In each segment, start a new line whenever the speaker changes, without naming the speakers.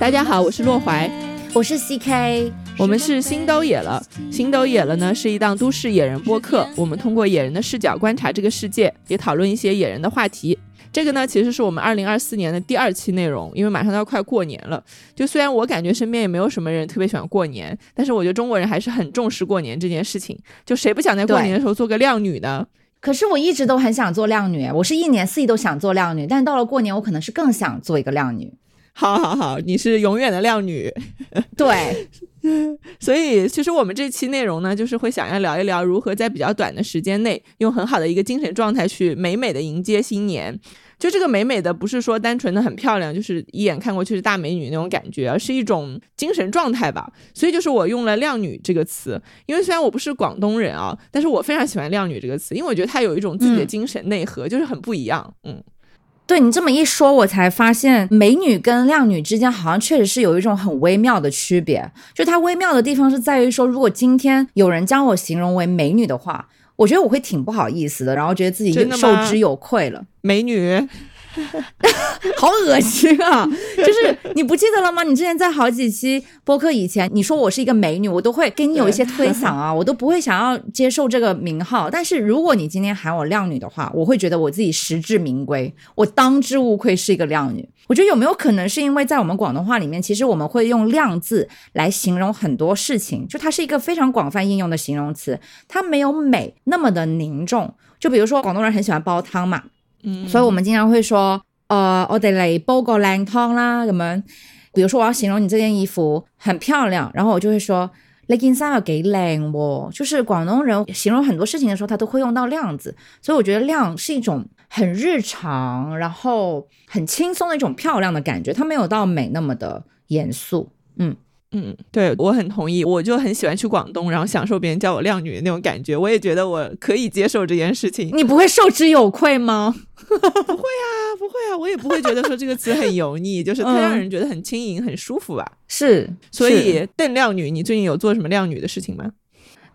大家好，我是洛怀，
我是 CK，
我们是星都野了。星都野了呢是一档都市野人播客，我们通过野人的视角观察这个世界，也讨论一些野人的话题。这个呢其实是我们二零二四年的第二期内容，因为马上都要快过年了。就虽然我感觉身边也没有什么人特别喜欢过年，但是我觉得中国人还是很重视过年这件事情。就谁不想在过年的时候做个靓女呢？
可是我一直都很想做靓女，我是一年四季都想做靓女，但是到了过年，我可能是更想做一个靓女。
好好好，你是永远的靓女。
对，
所以其实我们这期内容呢，就是会想要聊一聊如何在比较短的时间内，用很好的一个精神状态去美美的迎接新年。就这个美美的，不是说单纯的很漂亮，就是一眼看过去是大美女那种感觉，而是一种精神状态吧。所以就是我用了“靓女”这个词，因为虽然我不是广东人啊，但是我非常喜欢“靓女”这个词，因为我觉得它有一种自己的精神内核，就是很不一样。嗯，
对你这么一说，我才发现美女跟靓女之间好像确实是有一种很微妙的区别。就它微妙的地方是在于说，如果今天有人将我形容为美女的话。我觉得我会挺不好意思的，然后觉得自己受之有愧了。
美女，
好恶心啊！就是你不记得了吗？你之前在好几期播客以前，你说我是一个美女，我都会给你有一些推搡啊，我都不会想要接受这个名号。但是如果你今天喊我靓女的话，我会觉得我自己实至名归，我当之无愧是一个靓女。我觉得有没有可能是因为在我们广东话里面，其实我们会用“靓”字来形容很多事情，就它是一个非常广泛应用的形容词，它没有美那么的凝重。就比如说广东人很喜欢煲汤嘛，嗯，所以我们经常会说，呃，我哋嚟煲个靓汤啦，咁样。比如说我要形容你这件衣服很漂亮，然后我就会说，你件衫有几靓喎。就是广东人形容很多事情的时候，他都会用到“靓”字，所以我觉得“靓”是一种。很日常，然后很轻松的一种漂亮的感觉，它没有到美那么的严肃。嗯
嗯，对我很同意，我就很喜欢去广东，然后享受别人叫我靓女的那种感觉。我也觉得我可以接受这件事情。
你不会受之有愧吗？
不会啊，不会啊，我也不会觉得说这个词很油腻，就是它让人觉得很轻盈、很舒服吧。
是，
所以邓靓女，你最近有做什么靓女的事情吗？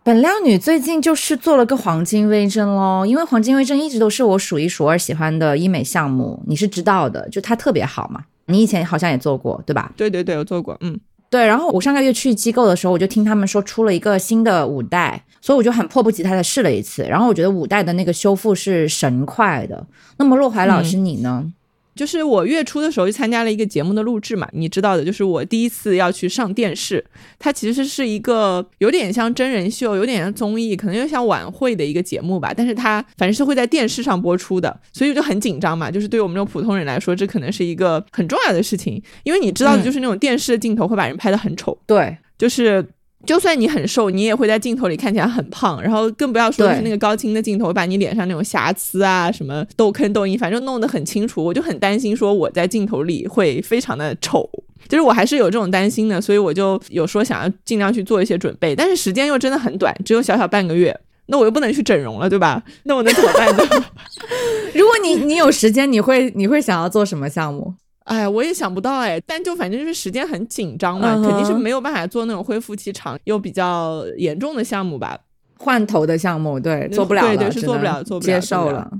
本靓女最近就是做了个黄金微针喽，因为黄金微针一直都是我数一数二喜欢的医美项目，你是知道的，就它特别好嘛。你以前好像也做过，对吧？
对对对，我做过，嗯，
对。然后我上个月去机构的时候，我就听他们说出了一个新的五代，所以我就很迫不及待的试了一次。然后我觉得五代的那个修复是神快的。那么洛怀老师你呢？
就是我月初的时候就参加了一个节目的录制嘛，你知道的，就是我第一次要去上电视，它其实是一个有点像真人秀，有点像综艺，可能又像晚会的一个节目吧，但是它反正是会在电视上播出的，所以就很紧张嘛。就是对我们这种普通人来说，这可能是一个很重要的事情，因为你知道的，就是那种电视的镜头会把人拍得很丑，
对，
就是。就算你很瘦，你也会在镜头里看起来很胖，然后更不要说是那个高清的镜头，把你脸上那种瑕疵啊、什么痘坑痘印，反正弄得很清楚。我就很担心说我在镜头里会非常的丑，就是我还是有这种担心的，所以我就有说想要尽量去做一些准备，但是时间又真的很短，只有小小半个月，那我又不能去整容了，对吧？那我能怎么办呢？
如果你你有时间，你会你会想要做什么项目？
哎，我也想不到哎，但就反正就是时间很紧张嘛，肯定是没有办法做那种恢复期长又比较严重的项目吧，
换头的项目，对，做不了
了，对对，是做不了，做不了，
接受了。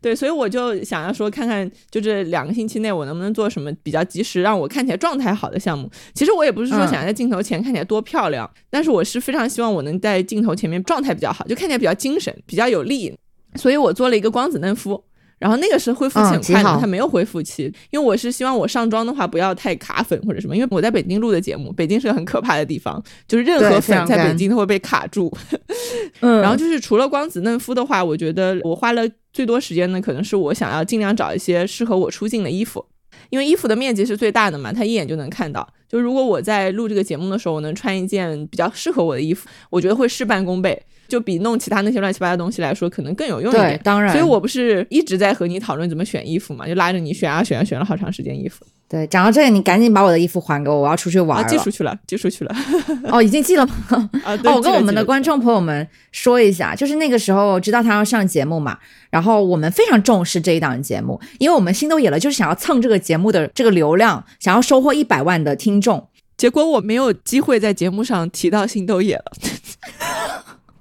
对，所以我就想要说，看看就这两个星期内我能不能做什么比较及时，让我看起来状态好的项目。其实我也不是说想在镜头前看起来多漂亮，但是我是非常希望我能在镜头前面状态比较好，就看起来比较精神，比较有力。所以我做了一个光子嫩肤。然后那个是恢复期很快的，它没有恢复期，因为我是希望我上妆的话不要太卡粉或者什么，因为我在北京录的节目，北京是个很可怕的地方，就是任何粉在北京都会被卡住。
嗯，
然后就是除了光子嫩肤的话，我觉得我花了最多时间呢，可能是我想要尽量找一些适合我出镜的衣服，因为衣服的面积是最大的嘛，它一眼就能看到。就如果我在录这个节目的时候，我能穿一件比较适合我的衣服，我觉得会事半功倍。就比弄其他那些乱七八糟东西来说，可能更有用一点。
当然。
所以我不是一直在和你讨论怎么选衣服嘛，就拉着你选啊选啊选了好长时间衣服。
对，讲到这个，你赶紧把我的衣服还给我，我要出去玩
了。寄出去了，寄出去了。
哦，已经寄了吗？啊，哦，我跟我们的观众朋友们说一下，就是那个时候知道他要上节目嘛，然后我们非常重视这一档节目，因为我们心都野了，就是想要蹭这个节目的这个流量，想要收获一百万的听众。
结果我没有机会在节目上提到心都野了。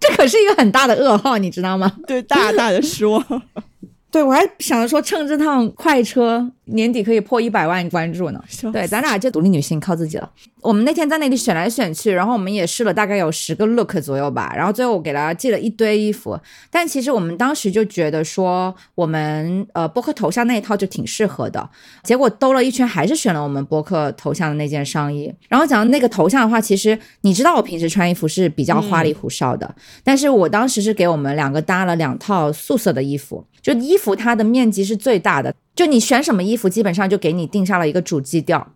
这可是一个很大的噩耗，你知道吗？
对，大大的失望。
对我还想着说，趁这趟快车年底可以破一百万关注呢。对，咱俩就独立女性靠自己了。我们那天在那里选来选去，然后我们也试了大概有十个 look 左右吧，然后最后我给大家寄了一堆衣服。但其实我们当时就觉得说，我们呃播客头像那一套就挺适合的。结果兜了一圈，还是选了我们播客头像的那件上衣。然后讲到那个头像的话，其实你知道我平时穿衣服是比较花里胡哨的，但是我当时是给我们两个搭了两套素色的衣服，就衣服它的面积是最大的，就你选什么衣服，基本上就给你定下了一个主基调。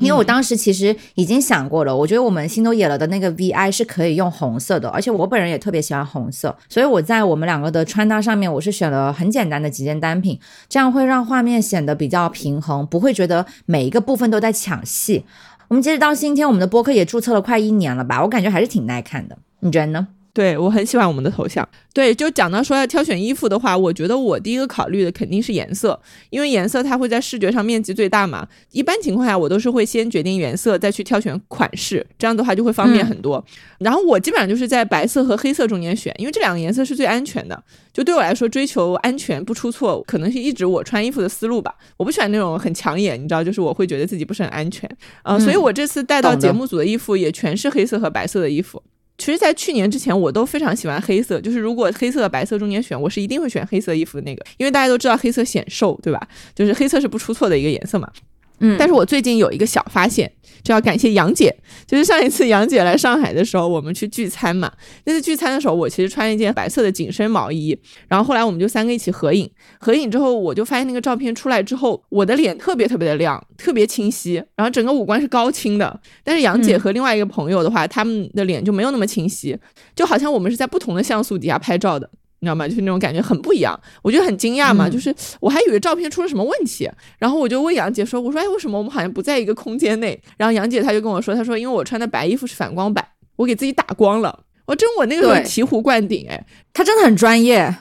因为我当时其实已经想过了，我觉得我们心都野了的那个 VI 是可以用红色的，而且我本人也特别喜欢红色，所以我在我们两个的穿搭上面，我是选了很简单的几件单品，这样会让画面显得比较平衡，不会觉得每一个部分都在抢戏。我们截止到今天，我们的播客也注册了快一年了吧？我感觉还是挺耐看的，你觉得呢？
对我很喜欢我们的头像。对，就讲到说要挑选衣服的话，我觉得我第一个考虑的肯定是颜色，因为颜色它会在视觉上面积最大嘛。一般情况下，我都是会先决定颜色，再去挑选款式，这样的话就会方便很多。然后我基本上就是在白色和黑色中间选，因为这两个颜色是最安全的。就对我来说，追求安全不出错，可能是一直我穿衣服的思路吧。我不喜欢那种很抢眼，你知道，就是我会觉得自己不是很安全啊。所以我这次带到节目组的衣服也全是黑色和白色的衣服。其实，在去年之前，我都非常喜欢黑色。就是如果黑色和白色中间选，我是一定会选黑色衣服的那个，因为大家都知道黑色显瘦，对吧？就是黑色是不出错的一个颜色嘛。
嗯，
但是我最近有一个小发现，就要感谢杨姐。就是上一次杨姐来上海的时候，我们去聚餐嘛。那次聚餐的时候，我其实穿一件白色的紧身毛衣。然后后来我们就三个一起合影，合影之后，我就发现那个照片出来之后，我的脸特别特别的亮，特别清晰，然后整个五官是高清的。但是杨姐和另外一个朋友的话，他们的脸就没有那么清晰，就好像我们是在不同的像素底下拍照的。你知道吗？就是那种感觉很不一样，我就很惊讶嘛。就是我还以为照片出了什么问题，然后我就问杨姐说：“我说哎，为什么我们好像不在一个空间内？”然后杨姐她就跟我说：“她说因为我穿的白衣服是反光板，我给自己打光了。”我真我那个时候醍醐灌顶，哎，
她真的很专业。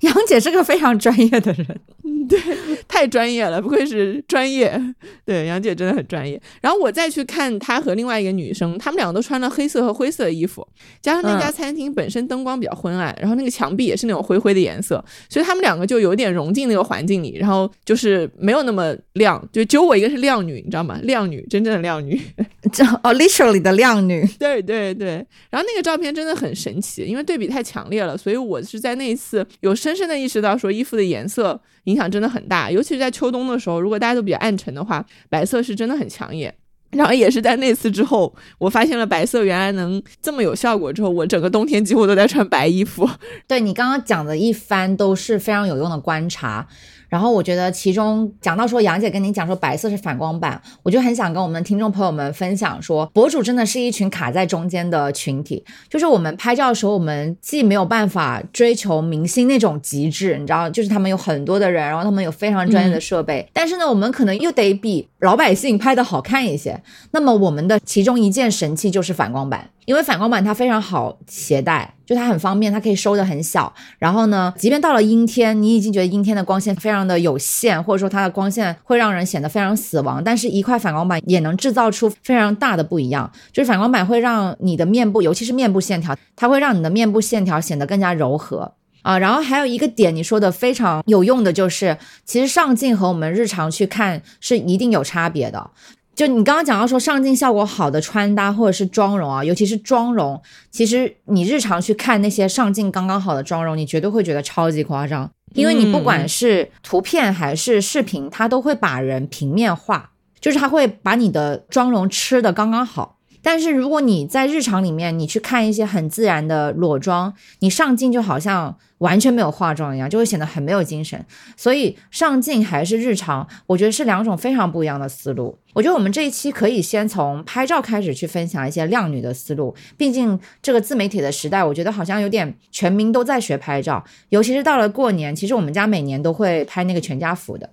杨姐是个非常专业的人，
对，太专业了，不愧是专业。对，杨姐真的很专业。然后我再去看她和另外一个女生，她们两个都穿了黑色和灰色的衣服，加上那家餐厅本身灯光比较昏暗，然后那个墙壁也是那种灰灰的颜色，所以她们两个就有点融进那个环境里，然后就是没有那么亮，就只有我一个是靓女，你知道吗？靓女，真正的靓女，
这哦，literally 的靓女。
对对对。然后那个照片真的很神奇，因为对比太强烈了，所以我是在那一次有。深深的意识到，说衣服的颜色影响真的很大，尤其是在秋冬的时候，如果大家都比较暗沉的话，白色是真的很抢眼。然后也是在那次之后，我发现了白色原来能这么有效果之后，我整个冬天几乎都在穿白衣服。
对你刚刚讲的一番都是非常有用的观察。然后我觉得其中讲到说杨姐跟你讲说白色是反光板，我就很想跟我们的听众朋友们分享说，博主真的是一群卡在中间的群体。就是我们拍照的时候，我们既没有办法追求明星那种极致，你知道，就是他们有很多的人，然后他们有非常专业的设备，但是呢，我们可能又得比老百姓拍的好看一些。那么我们的其中一件神器就是反光板。因为反光板它非常好携带，就它很方便，它可以收的很小。然后呢，即便到了阴天，你已经觉得阴天的光线非常的有限，或者说它的光线会让人显得非常死亡。但是，一块反光板也能制造出非常大的不一样。就是反光板会让你的面部，尤其是面部线条，它会让你的面部线条显得更加柔和啊。然后还有一个点，你说的非常有用的就是，其实上镜和我们日常去看是一定有差别的。就你刚刚讲到说上镜效果好的穿搭或者是妆容啊，尤其是妆容，其实你日常去看那些上镜刚刚好的妆容，你绝对会觉得超级夸张，因为你不管是图片还是视频，它都会把人平面化，就是它会把你的妆容吃的刚刚好。但是如果你在日常里面，你去看一些很自然的裸妆，你上镜就好像完全没有化妆一样，就会显得很没有精神。所以上镜还是日常，我觉得是两种非常不一样的思路。我觉得我们这一期可以先从拍照开始去分享一些靓女的思路。毕竟这个自媒体的时代，我觉得好像有点全民都在学拍照，尤其是到了过年，其实我们家每年都会拍那个全家福的。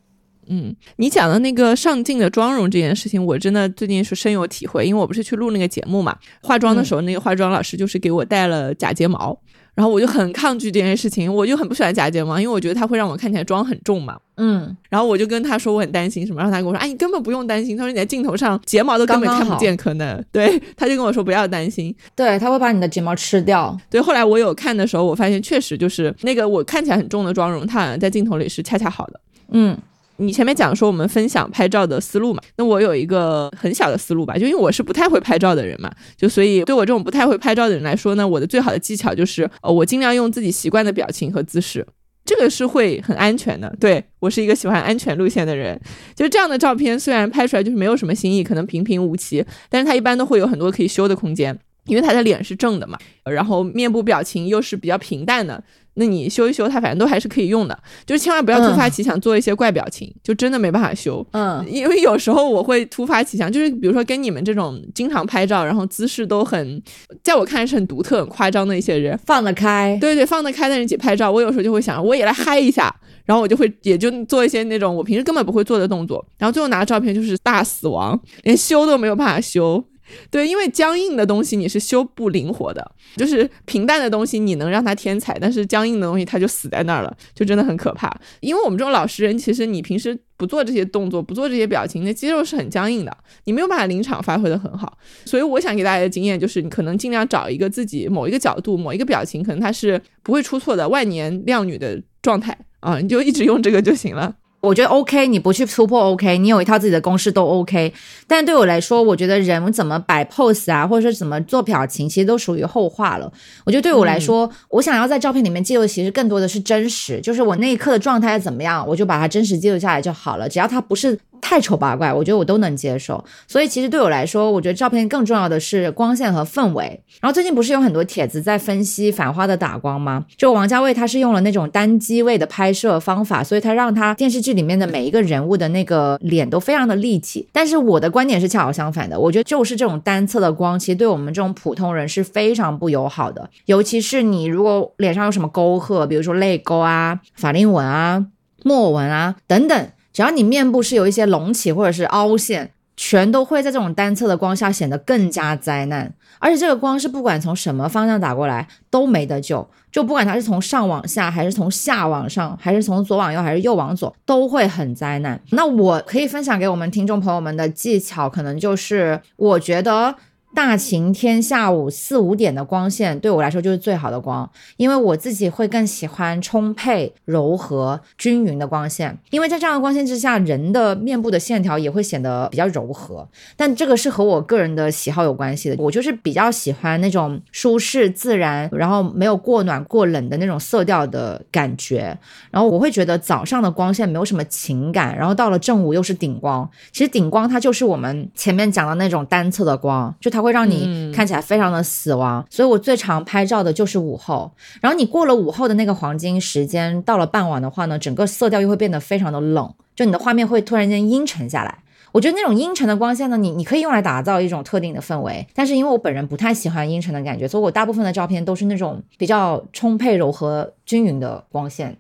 嗯，你讲的那个上镜的妆容这件事情，我真的最近是深有体会。因为我不是去录那个节目嘛，化妆的时候，那个化妆老师就是给我戴了假睫毛，然后我就很抗拒这件事情，我就很不喜欢假睫毛，因为我觉得它会让我看起来妆很重嘛。
嗯，
然后我就跟他说我很担心什么，然后他跟我说，哎，你根本不用担心，他说你在镜头上睫毛都根本看不见，可能对，他就跟我说不要担心，
对，他会把你的睫毛吃掉。
对，后来我有看的时候，我发现确实就是那个我看起来很重的妆容，它好像在镜头里是恰恰好的。
嗯。
你前面讲说我们分享拍照的思路嘛，那我有一个很小的思路吧，就因为我是不太会拍照的人嘛，就所以对我这种不太会拍照的人来说呢，我的最好的技巧就是呃，我尽量用自己习惯的表情和姿势。这个是会很安全的，对我是一个喜欢安全路线的人。就这样的照片，虽然拍出来就是没有什么新意，可能平平无奇，但是它一般都会有很多可以修的空间，因为他的脸是正的嘛，然后面部表情又是比较平淡的。那你修一修，它反正都还是可以用的，就是千万不要突发奇想做一些怪表情，就真的没办法修。
嗯，
因为有时候我会突发奇想，就是比如说跟你们这种经常拍照，然后姿势都很，在我看来是很独特、很夸张的一些人，
放得开，
对对，放得开的人一起拍照，我有时候就会想，我也来嗨一下，然后我就会也就做一些那种我平时根本不会做的动作，然后最后拿照片就是大死亡，连修都没有办法修。对，因为僵硬的东西你是修不灵活的，就是平淡的东西你能让它添彩，但是僵硬的东西它就死在那儿了，就真的很可怕。因为我们这种老实人，其实你平时不做这些动作，不做这些表情，那肌肉是很僵硬的，你没有办法临场发挥的很好。所以我想给大家的经验就是，你可能尽量找一个自己某一个角度、某一个表情，可能它是不会出错的万年靓女的状态啊，你就一直用这个就行了。
我觉得 OK，你不去突破 OK，你有一套自己的公式都 OK。但对我来说，我觉得人怎么摆 pose 啊，或者说怎么做表情，其实都属于后话了。我觉得对我来说，我想要在照片里面记录，其实更多的是真实，就是我那一刻的状态怎么样，我就把它真实记录下来就好了。只要它不是。太丑八怪，我觉得我都能接受。所以其实对我来说，我觉得照片更重要的是光线和氛围。然后最近不是有很多帖子在分析《繁花》的打光吗？就王家卫他是用了那种单机位的拍摄方法，所以他让他电视剧里面的每一个人物的那个脸都非常的立体。但是我的观点是恰好相反的，我觉得就是这种单侧的光，其实对我们这种普通人是非常不友好的。尤其是你如果脸上有什么沟壑，比如说泪沟啊、法令纹啊、墨纹啊等等。只要你面部是有一些隆起或者是凹陷，全都会在这种单侧的光下显得更加灾难。而且这个光是不管从什么方向打过来都没得救，就不管它是从上往下，还是从下往上，还是从左往右，还是右往左，都会很灾难。那我可以分享给我们听众朋友们的技巧，可能就是我觉得。大晴天下午四五点的光线对我来说就是最好的光，因为我自己会更喜欢充沛、柔和、均匀的光线。因为在这样的光线之下，人的面部的线条也会显得比较柔和。但这个是和我个人的喜好有关系的，我就是比较喜欢那种舒适自然，然后没有过暖过冷的那种色调的感觉。然后我会觉得早上的光线没有什么情感，然后到了正午又是顶光。其实顶光它就是我们前面讲的那种单侧的光，就它。会让你看起来非常的死亡，所以我最常拍照的就是午后。然后你过了午后的那个黄金时间，到了傍晚的话呢，整个色调又会变得非常的冷，就你的画面会突然间阴沉下来。我觉得那种阴沉的光线呢，你你可以用来打造一种特定的氛围，但是因为我本人不太喜欢阴沉的感觉，所以我大部分的照片都是那种比较充沛、柔和、均匀的光线。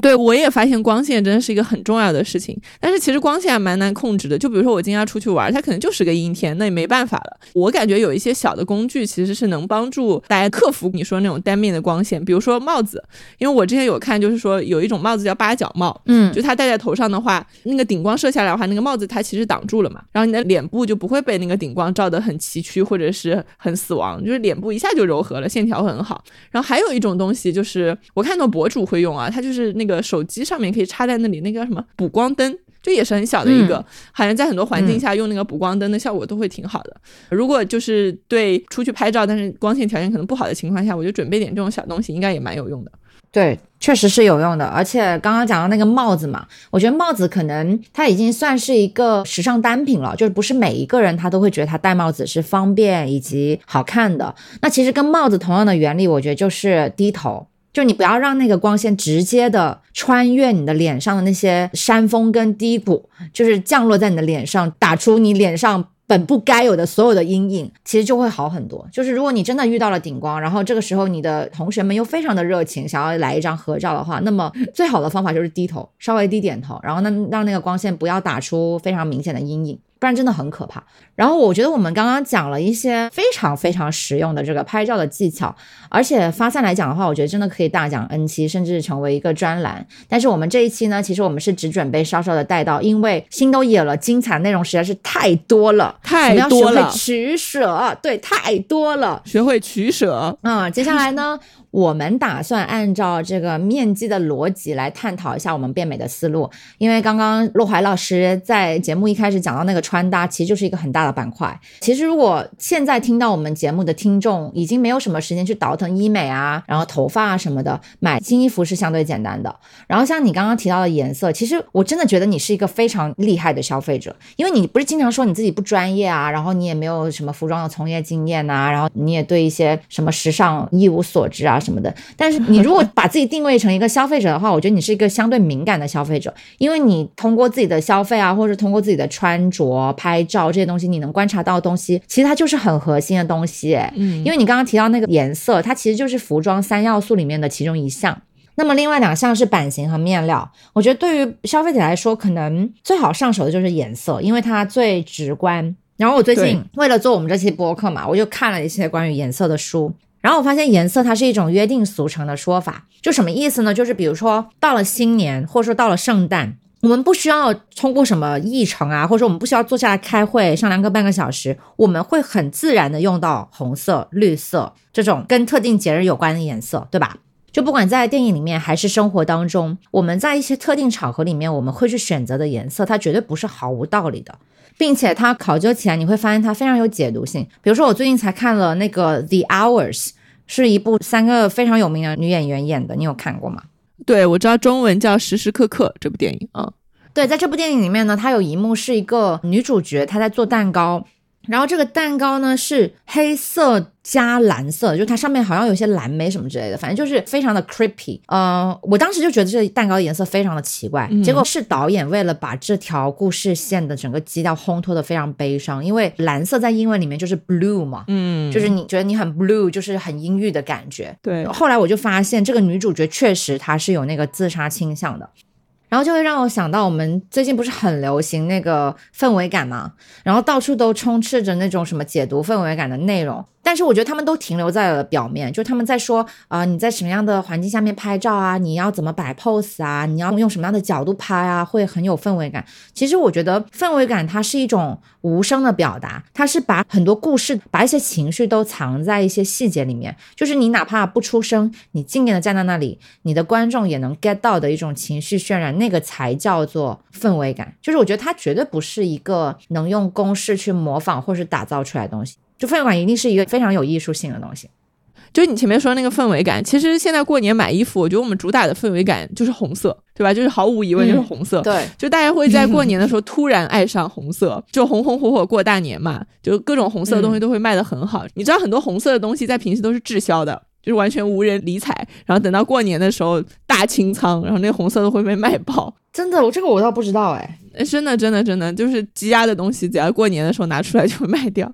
对，我也发现光线真的是一个很重要的事情，但是其实光线还蛮难控制的。就比如说我今天出去玩，它可能就是个阴天，那也没办法了。我感觉有一些小的工具其实是能帮助大家克服你说那种单面的光线，比如说帽子，因为我之前有看，就是说有一种帽子叫八角帽，
嗯，
就它戴在头上的话，那个顶光射下来的话，那个帽子它其实挡住了嘛，然后你的脸部就不会被那个顶光照得很崎岖或者是很死亡，就是脸部一下就柔和了，线条很好。然后还有一种东西就是我看到博主会用啊，它就是那个手机上面。可以插在那里，那个叫什么补光灯，就也是很小的一个，好像在很多环境下用那个补光灯的效果都会挺好的。如果就是对出去拍照，但是光线条件可能不好的情况下，我就准备点这种小东西，应该也蛮有用的。
对，确实是有用的。而且刚刚讲到那个帽子嘛，我觉得帽子可能它已经算是一个时尚单品了，就是不是每一个人他都会觉得他戴帽子是方便以及好看的。那其实跟帽子同样的原理，我觉得就是低头。就你不要让那个光线直接的穿越你的脸上的那些山峰跟低谷，就是降落在你的脸上，打出你脸上本不该有的所有的阴影，其实就会好很多。就是如果你真的遇到了顶光，然后这个时候你的同学们又非常的热情，想要来一张合照的话，那么最好的方法就是低头，稍微低点头，然后呢让那个光线不要打出非常明显的阴影。不然真的很可怕。然后我觉得我们刚刚讲了一些非常非常实用的这个拍照的技巧，而且发散来讲的话，我觉得真的可以大讲 N 期，甚至成为一个专栏。但是我们这一期呢，其实我们是只准备稍稍的带到，因为心都野了，精彩内容实在是太多了，
太多了，
取舍，对，太多了，
学会取舍。
嗯，接下来呢？我们打算按照这个面积的逻辑来探讨一下我们变美的思路，因为刚刚洛怀老师在节目一开始讲到那个穿搭，其实就是一个很大的板块。其实如果现在听到我们节目的听众已经没有什么时间去倒腾医美啊，然后头发啊什么的，买新衣服是相对简单的。然后像你刚刚提到的颜色，其实我真的觉得你是一个非常厉害的消费者，因为你不是经常说你自己不专业啊，然后你也没有什么服装的从业经验呐，然后你也对一些什么时尚一无所知啊。什么的，但是你如果把自己定位成一个消费者的话，我觉得你是一个相对敏感的消费者，因为你通过自己的消费啊，或者通过自己的穿着、拍照这些东西，你能观察到的东西，其实它就是很核心的东西。嗯，因为你刚刚提到那个颜色，它其实就是服装三要素里面的其中一项。那么另外两项是版型和面料。我觉得对于消费者来说，可能最好上手的就是颜色，因为它最直观。然后我最近为了做我们这期播客嘛，我就看了一些关于颜色的书。然后我发现颜色它是一种约定俗成的说法，就什么意思呢？就是比如说到了新年，或者说到了圣诞，我们不需要通过什么议程啊，或者说我们不需要坐下来开会商量个半个小时，我们会很自然的用到红色、绿色这种跟特定节日有关的颜色，对吧？就不管在电影里面还是生活当中，我们在一些特定场合里面我们会去选择的颜色，它绝对不是毫无道理的。并且它考究起来，你会发现它非常有解读性。比如说，我最近才看了那个《The Hours》，是一部三个非常有名的女演员演的，你有看过吗？
对，我知道中文叫《时时刻刻》这部电影啊。
对，在这部电影里面呢，它有一幕是一个女主角她在做蛋糕。然后这个蛋糕呢是黑色加蓝色，就它上面好像有些蓝莓什么之类的，反正就是非常的 creepy。呃，我当时就觉得这蛋糕颜色非常的奇怪。结果是导演为了把这条故事线的整个基调烘托的非常悲伤，因为蓝色在英文里面就是 blue 嘛，嗯，就是你觉得你很 blue，就是很阴郁的感觉。
对。
后来我就发现这个女主角确实她是有那个自杀倾向的。然后就会让我想到，我们最近不是很流行那个氛围感嘛，然后到处都充斥着那种什么解读氛围感的内容。但是我觉得他们都停留在了表面，就他们在说啊，你在什么样的环境下面拍照啊，你要怎么摆 pose 啊，你要用什么样的角度拍啊，会很有氛围感。其实我觉得氛围感它是一种无声的表达，它是把很多故事、把一些情绪都藏在一些细节里面。就是你哪怕不出声，你静静的站在那里，你的观众也能 get 到的一种情绪渲染，那个才叫做氛围感。就是我觉得它绝对不是一个能用公式去模仿或是打造出来的东西。就氛围感一定是一个非常有艺术性的东西。
就你前面说那个氛围感，其实现在过年买衣服，我觉得我们主打的氛围感就是红色，对吧？就是毫无疑问就是红色。
对，
就大家会在过年的时候 突然爱上红色，就红红火火过大年嘛，就各种红色的东西都会卖的很好。你知道很多红色的东西在平时都是滞销的，就是完全无人理睬，然后等到过年的时候大清仓，然后那红色都会被卖爆。
真的，我这个我倒不知道哎，
真的真的真的就是积压的东西，只要过年的时候拿出来就会卖掉。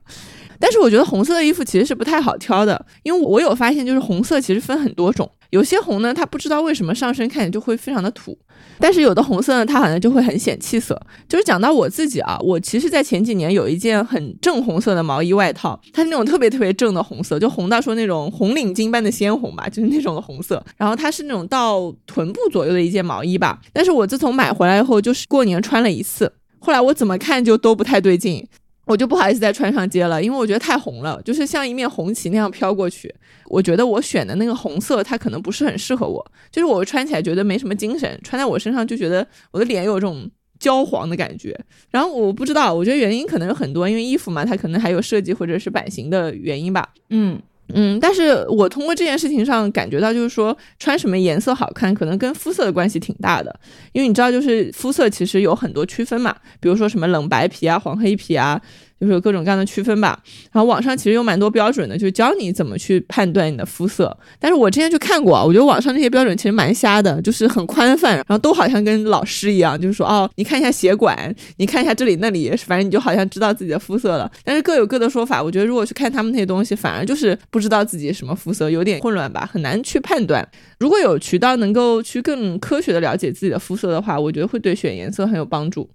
但是我觉得红色的衣服其实是不太好挑的，因为我有发现，就是红色其实分很多种，有些红呢，它不知道为什么上身看起来就会非常的土，但是有的红色呢，它好像就会很显气色。就是讲到我自己啊，我其实，在前几年有一件很正红色的毛衣外套，它是那种特别特别正的红色，就红到说那种红领巾般的鲜红吧，就是那种的红色。然后它是那种到臀部左右的一件毛衣吧，但是我自从买回来以后，就是过年穿了一次，后来我怎么看就都不太对劲。我就不好意思再穿上街了，因为我觉得太红了，就是像一面红旗那样飘过去。我觉得我选的那个红色，它可能不是很适合我，就是我穿起来觉得没什么精神，穿在我身上就觉得我的脸有种焦黄的感觉。然后我不知道，我觉得原因可能有很多，因为衣服嘛，它可能还有设计或者是版型的原因吧。嗯。嗯，但是我通过这件事情上感觉到，就是说穿什么颜色好看，可能跟肤色的关系挺大的。因为你知道，就是肤色其实有很多区分嘛，比如说什么冷白皮啊、黄黑皮啊。就是有各种各样的区分吧，然后网上其实有蛮多标准的，就教你怎么去判断你的肤色。但是我之前去看过，我觉得网上那些标准其实蛮瞎的，就是很宽泛，然后都好像跟老师一样，就是说哦，你看一下血管，你看一下这里那里，反正你就好像知道自己的肤色了。但是各有各的说法，我觉得如果去看他们那些东西，反而就是不知道自己什么肤色，有点混乱吧，很难去判断。如果有渠道能够去更科学的了解自己的肤色的话，我觉得会对选颜色很有帮助。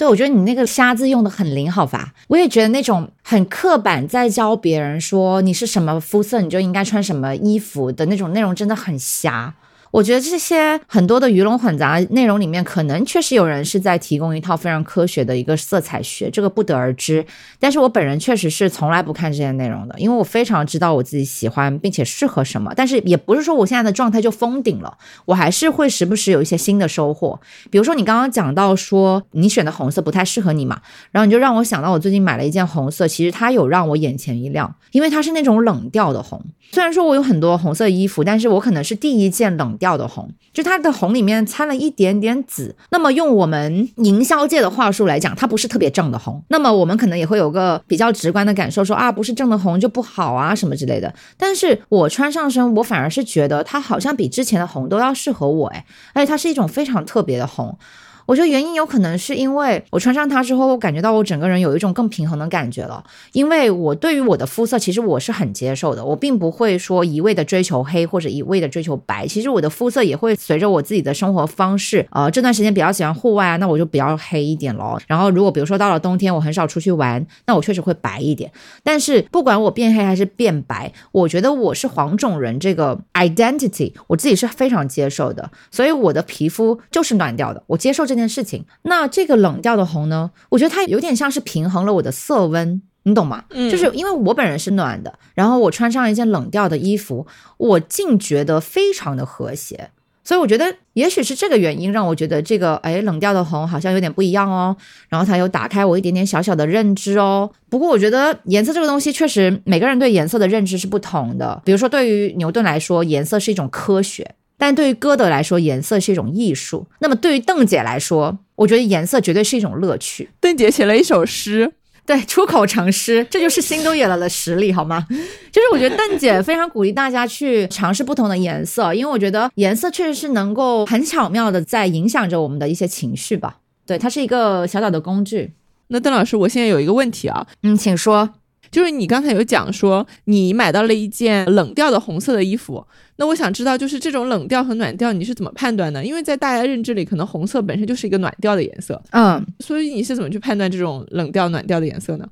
对，我觉得你那个“瞎”字用的很灵，好吧？我也觉得那种很刻板，在教别人说你是什么肤色，你就应该穿什么衣服的那种内容，真的很瞎。我觉得这些很多的鱼龙混杂内容里面，可能确实有人是在提供一套非常科学的一个色彩学，这个不得而知。但是我本人确实是从来不看这些内容的，因为我非常知道我自己喜欢并且适合什么。但是也不是说我现在的状态就封顶了，我还是会时不时有一些新的收获。比如说你刚刚讲到说你选的红色不太适合你嘛，然后你就让我想到我最近买了一件红色，其实它有让我眼前一亮，因为它是那种冷调的红。虽然说我有很多红色衣服，但是我可能是第一件冷调的红，就它的红里面掺了一点点紫。那么用我们营销界的话术来讲，它不是特别正的红。那么我们可能也会有个比较直观的感受，说啊，不是正的红就不好啊什么之类的。但是我穿上身，我反而是觉得它好像比之前的红都要适合我，哎，而且它是一种非常特别的红。我觉得原因有可能是因为我穿上它之后，我感觉到我整个人有一种更平衡的感觉了。因为我对于我的肤色，其实我是很接受的，我并不会说一味的追求黑或者一味的追求白。其实我的肤色也会随着我自己的生活方式，呃，这段时间比较喜欢户外啊，那我就比较黑一点咯。然后如果比如说到了冬天，我很少出去玩，那我确实会白一点。但是不管我变黑还是变白，我觉得我是黄种人这个 identity，我自己是非常接受的。所以我的皮肤就是暖调的，我接受这件。件事情，那这个冷调的红呢？我觉得它有点像是平衡了我的色温，你懂吗？嗯，就是因为我本人是暖的，然后我穿上一件冷调的衣服，我竟觉得非常的和谐。所以我觉得，也许是这个原因让我觉得这个哎冷调的红好像有点不一样哦。然后它又打开我一点点小小的认知哦。不过我觉得颜色这个东西确实每个人对颜色的认知是不同的。比如说对于牛顿来说，颜色是一种科学。但对于歌德来说，颜色是一种艺术。那么对于邓姐来说，我觉得颜色绝对是一种乐趣。
邓姐写了一首诗，
对，出口成诗，这就是新都野了的实力，好吗？就是我觉得邓姐非常鼓励大家去尝试不同的颜色，因为我觉得颜色确实是能够很巧妙的在影响着我们的一些情绪吧。对，它是一个小小的工具。
那邓老师，我现在有一个问题啊，
嗯，请说。
就是你刚才有讲说你买到了一件冷调的红色的衣服，那我想知道就是这种冷调和暖调你是怎么判断的？因为在大家认知里，可能红色本身就是一个暖调的颜色，
嗯，
所以你是怎么去判断这种冷调暖调的颜色呢？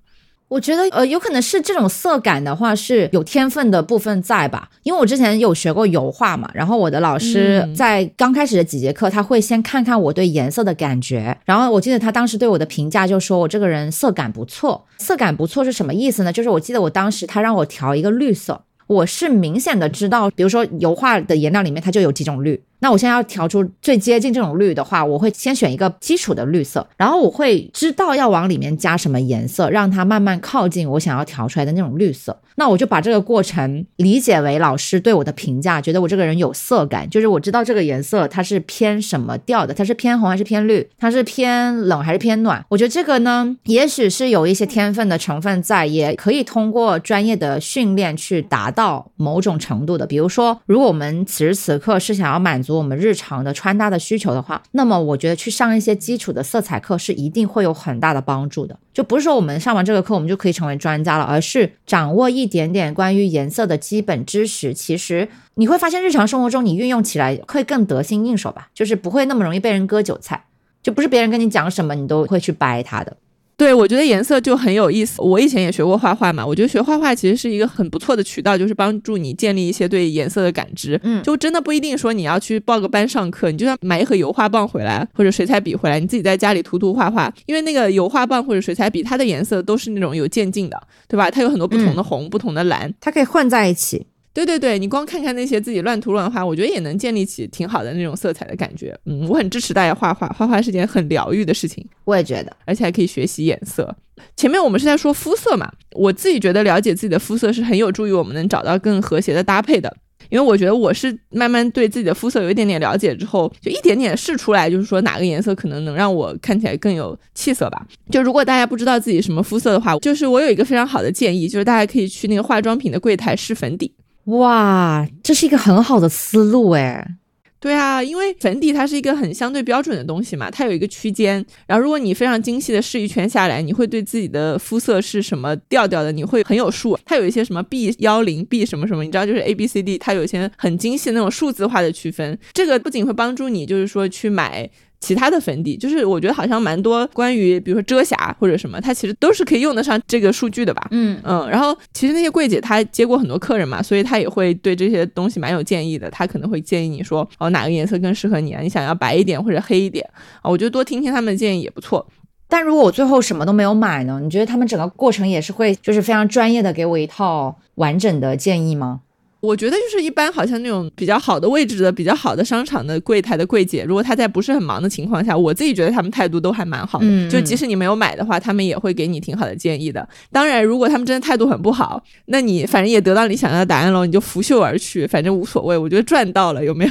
我觉得呃，有可能是这种色感的话是有天分的部分在吧？因为我之前有学过油画嘛，然后我的老师在刚开始的几节课，他会先看看我对颜色的感觉，然后我记得他当时对我的评价就说我这个人色感不错。色感不错是什么意思呢？就是我记得我当时他让我调一个绿色，我是明显的知道，比如说油画的颜料里面它就有几种绿。那我现在要调出最接近这种绿的话，我会先选一个基础的绿色，然后我会知道要往里面加什么颜色，让它慢慢靠近我想要调出来的那种绿色。那我就把这个过程理解为老师对我的评价，觉得我这个人有色感，就是我知道这个颜色它是偏什么调的，它是偏红还是偏绿，它是偏冷还是偏暖。我觉得这个呢，也许是有一些天分的成分在，也可以通过专业的训练去达到某种程度的。比如说，如果我们此时此刻是想要满足。足我们日常的穿搭的需求的话，那么我觉得去上一些基础的色彩课是一定会有很大的帮助的。就不是说我们上完这个课我们就可以成为专家了，而是掌握一点点关于颜色的基本知识。其实你会发现日常生活中你运用起来会更得心应手吧，就是不会那么容易被人割韭菜。就不是别人跟你讲什么你都会去掰他的。
对，我觉得颜色就很有意思。我以前也学过画画嘛，我觉得学画画其实是一个很不错的渠道，就是帮助你建立一些对颜色的感知。
嗯，
就真的不一定说你要去报个班上课，你就算买一盒油画棒回来或者水彩笔回来，你自己在家里涂涂画画。因为那个油画棒或者水彩笔，它的颜色都是那种有渐进的，对吧？它有很多不同的红、不同的蓝，
它可以混在一起。
对对对，你光看看那些自己乱涂乱画，我觉得也能建立起挺好的那种色彩的感觉。嗯，我很支持大家画画，画画是件很疗愈的事情。
我也觉得，
而且还可以学习颜色。前面我们是在说肤色嘛，我自己觉得了解自己的肤色是很有助于我们能找到更和谐的搭配的。因为我觉得我是慢慢对自己的肤色有一点点了解之后，就一点点试出来，就是说哪个颜色可能能让我看起来更有气色吧。就如果大家不知道自己什么肤色的话，就是我有一个非常好的建议，就是大家可以去那个化妆品的柜台试粉底。
哇，这是一个很好的思路哎。
对啊，因为粉底它是一个很相对标准的东西嘛，它有一个区间。然后如果你非常精细的试一圈下来，你会对自己的肤色是什么调调的，你会很有数。它有一些什么 B 幺零 B 什么什么，你知道就是 A B C D，它有一些很精细的那种数字化的区分。这个不仅会帮助你，就是说去买。其他的粉底，就是我觉得好像蛮多关于比如说遮瑕或者什么，它其实都是可以用得上这个数据的吧。
嗯
嗯，然后其实那些柜姐她接过很多客人嘛，所以她也会对这些东西蛮有建议的。她可能会建议你说，哦，哪个颜色更适合你啊？你想要白一点或者黑一点啊？我觉得多听听他们的建议也不错。
但如果我最后什么都没有买呢？你觉得他们整个过程也是会就是非常专业的给我一套完整的建议吗？
我觉得就是一般，好像那种比较好的位置的、比较好的商场的柜台的柜姐，如果她在不是很忙的情况下，我自己觉得他们态度都还蛮好的。
嗯
就即使你没有买的话，他们也会给你挺好的建议的。当然，如果他们真的态度很不好，那你反正也得到你想要的答案喽，你就拂袖而去，反正无所谓。我觉得赚到了，有没有？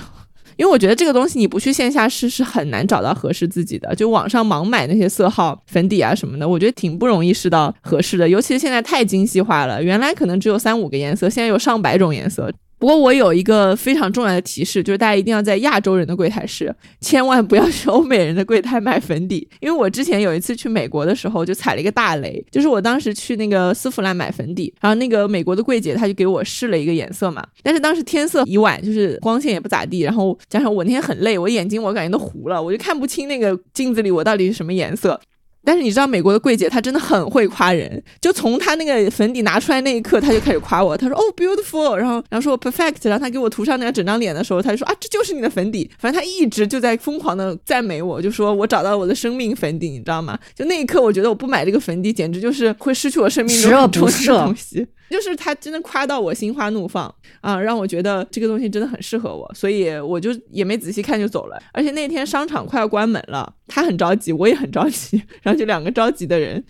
因为我觉得这个东西你不去线下试是很难找到合适自己的。就网上盲买那些色号、粉底啊什么的，我觉得挺不容易试到合适的。尤其是现在太精细化了，原来可能只有三五个颜色，现在有上百种颜色。不过我有一个非常重要的提示，就是大家一定要在亚洲人的柜台试，千万不要去欧美人的柜台买粉底。因为我之前有一次去美国的时候，就踩了一个大雷，就是我当时去那个丝芙兰买粉底，然后那个美国的柜姐她就给我试了一个颜色嘛，但是当时天色已晚，就是光线也不咋地，然后加上我那天很累，我眼睛我感觉都糊了，我就看不清那个镜子里我到底是什么颜色。但是你知道美国的柜姐她真的很会夸人，就从她那个粉底拿出来那一刻，她就开始夸我，她说哦 beautiful，然后然后说我 perfect，然后她给我涂上那个整张脸的时候，她就说啊这就是你的粉底，反正她一直就在疯狂的赞美我，就说我找到了我的生命粉底，你知道吗？就那一刻我觉得我不买这个粉底，简直就是会失去我生命中很重要的东西。就是他真的夸到我心花怒放啊，让我觉得这个东西真的很适合我，所以我就也没仔细看就走了。而且那天商场快要关门了，他很着急，我也很着急，然后就两个着急的人。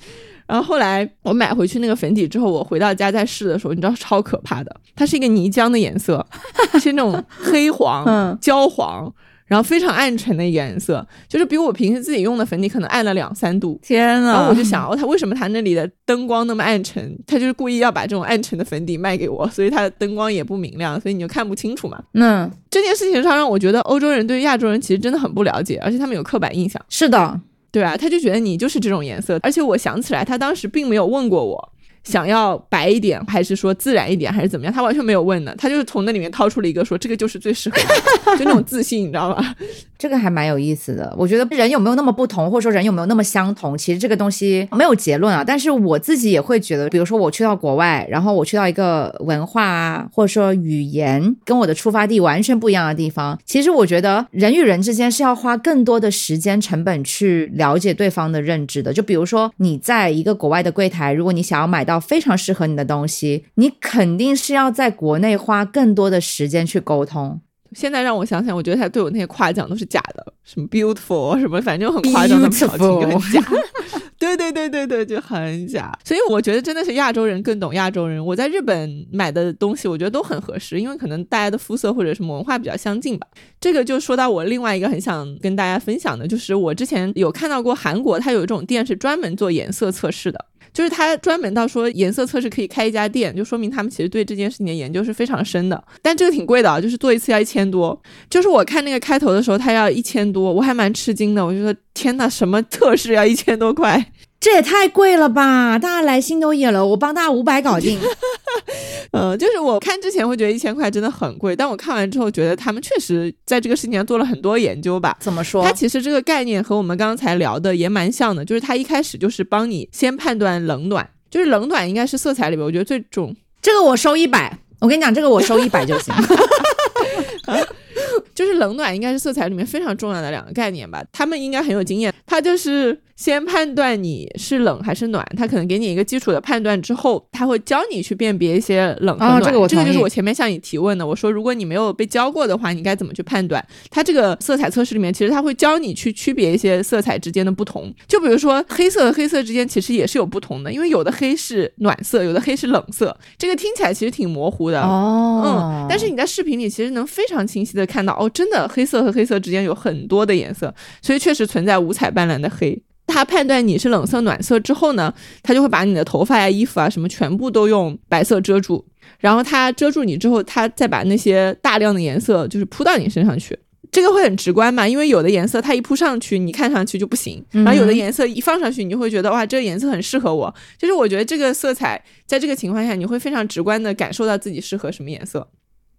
然后后来我买回去那个粉底之后，我回到家再试的时候，你知道超可怕的，它是一个泥浆的颜色，是那种黑黄、焦黄。然后非常暗沉的颜色，就是比我平时自己用的粉底可能暗了两三度。
天
然后
呐
我就想，哦，他为什么他那里的灯光那么暗沉？他就是故意要把这种暗沉的粉底卖给我，所以他的灯光也不明亮，所以你就看不清楚嘛。
嗯，
这件事情上让我觉得欧洲人对亚洲人其实真的很不了解，而且他们有刻板印象，
是的，
对啊？他就觉得你就是这种颜色，而且我想起来，他当时并没有问过我。想要白一点，还是说自然一点，还是怎么样？他完全没有问的，他就是从那里面掏出了一个说这个就是最适合，就那种自信，你知道吗？
这个还蛮有意思的。我觉得人有没有那么不同，或者说人有没有那么相同，其实这个东西没有结论啊。但是我自己也会觉得，比如说我去到国外，然后我去到一个文化啊，或者说语言跟我的出发地完全不一样的地方，其实我觉得人与人之间是要花更多的时间成本去了解对方的认知的。就比如说你在一个国外的柜台，如果你想要买到非常适合你的东西，你肯定是要在国内花更多的时间去沟通。
现在让我想想，我觉得他对我那些夸奖都是假的，什么 beautiful 什么，反正很夸张的表情就很假。对对对对对，就很假。所以我觉得真的是亚洲人更懂亚洲人。我在日本买的东西，我觉得都很合适，因为可能大家的肤色或者什么文化比较相近吧。这个就说到我另外一个很想跟大家分享的，就是我之前有看到过韩国，它有一种店是专门做颜色测试的。就是他专门到说颜色测试可以开一家店，就说明他们其实对这件事情的研究是非常深的。但这个挺贵的啊，就是做一次要一千多。就是我看那个开头的时候，他要一千多，我还蛮吃惊的。我就说天哪，什么测试要一千多块？
这也太贵了吧！大家来心都野了，我帮大家五百搞定。
呃，就是我看之前会觉得一千块真的很贵，但我看完之后觉得他们确实在这个事情上做了很多研究吧。
怎么说？
它其实这个概念和我们刚才聊的也蛮像的，就是它一开始就是帮你先判断冷暖，就是冷暖应该是色彩里面我觉得最重
这个我收一百，我跟你讲，这个我收一百就行。
就是冷暖应该是色彩里面非常重要的两个概念吧，他们应该很有经验。他就是先判断你是冷还是暖，他可能给你一个基础的判断之后，他会教你去辨别一些冷和暖。
啊这个我同意
就是我前面向你提问的，我说如果你没有被教过的话，你该怎么去判断？它这个色彩测试里面，其实它会教你去区别一些色彩之间的不同。就比如说黑色和黑色之间其实也是有不同的，因为有的黑是暖色，有的黑是冷色，这个听起来其实挺模糊的。
哦
嗯，但是你在视频里其实能非常清晰的看到，哦，真的黑色和黑色之间有很多的颜色，所以确实存在五彩斑斓的黑。它判断你是冷色暖色之后呢，他就会把你的头发呀、衣服啊什么全部都用白色遮住，然后他遮住你之后，他再把那些大量的颜色就是铺到你身上去。这个会很直观嘛，因为有的颜色它一铺上去，你看上去就不行；然后有的颜色一放上去，你就会觉得哇，这个颜色很适合我。就是我觉得这个色彩在这个情况下，你会非常直观的感受到自己适合什么颜色。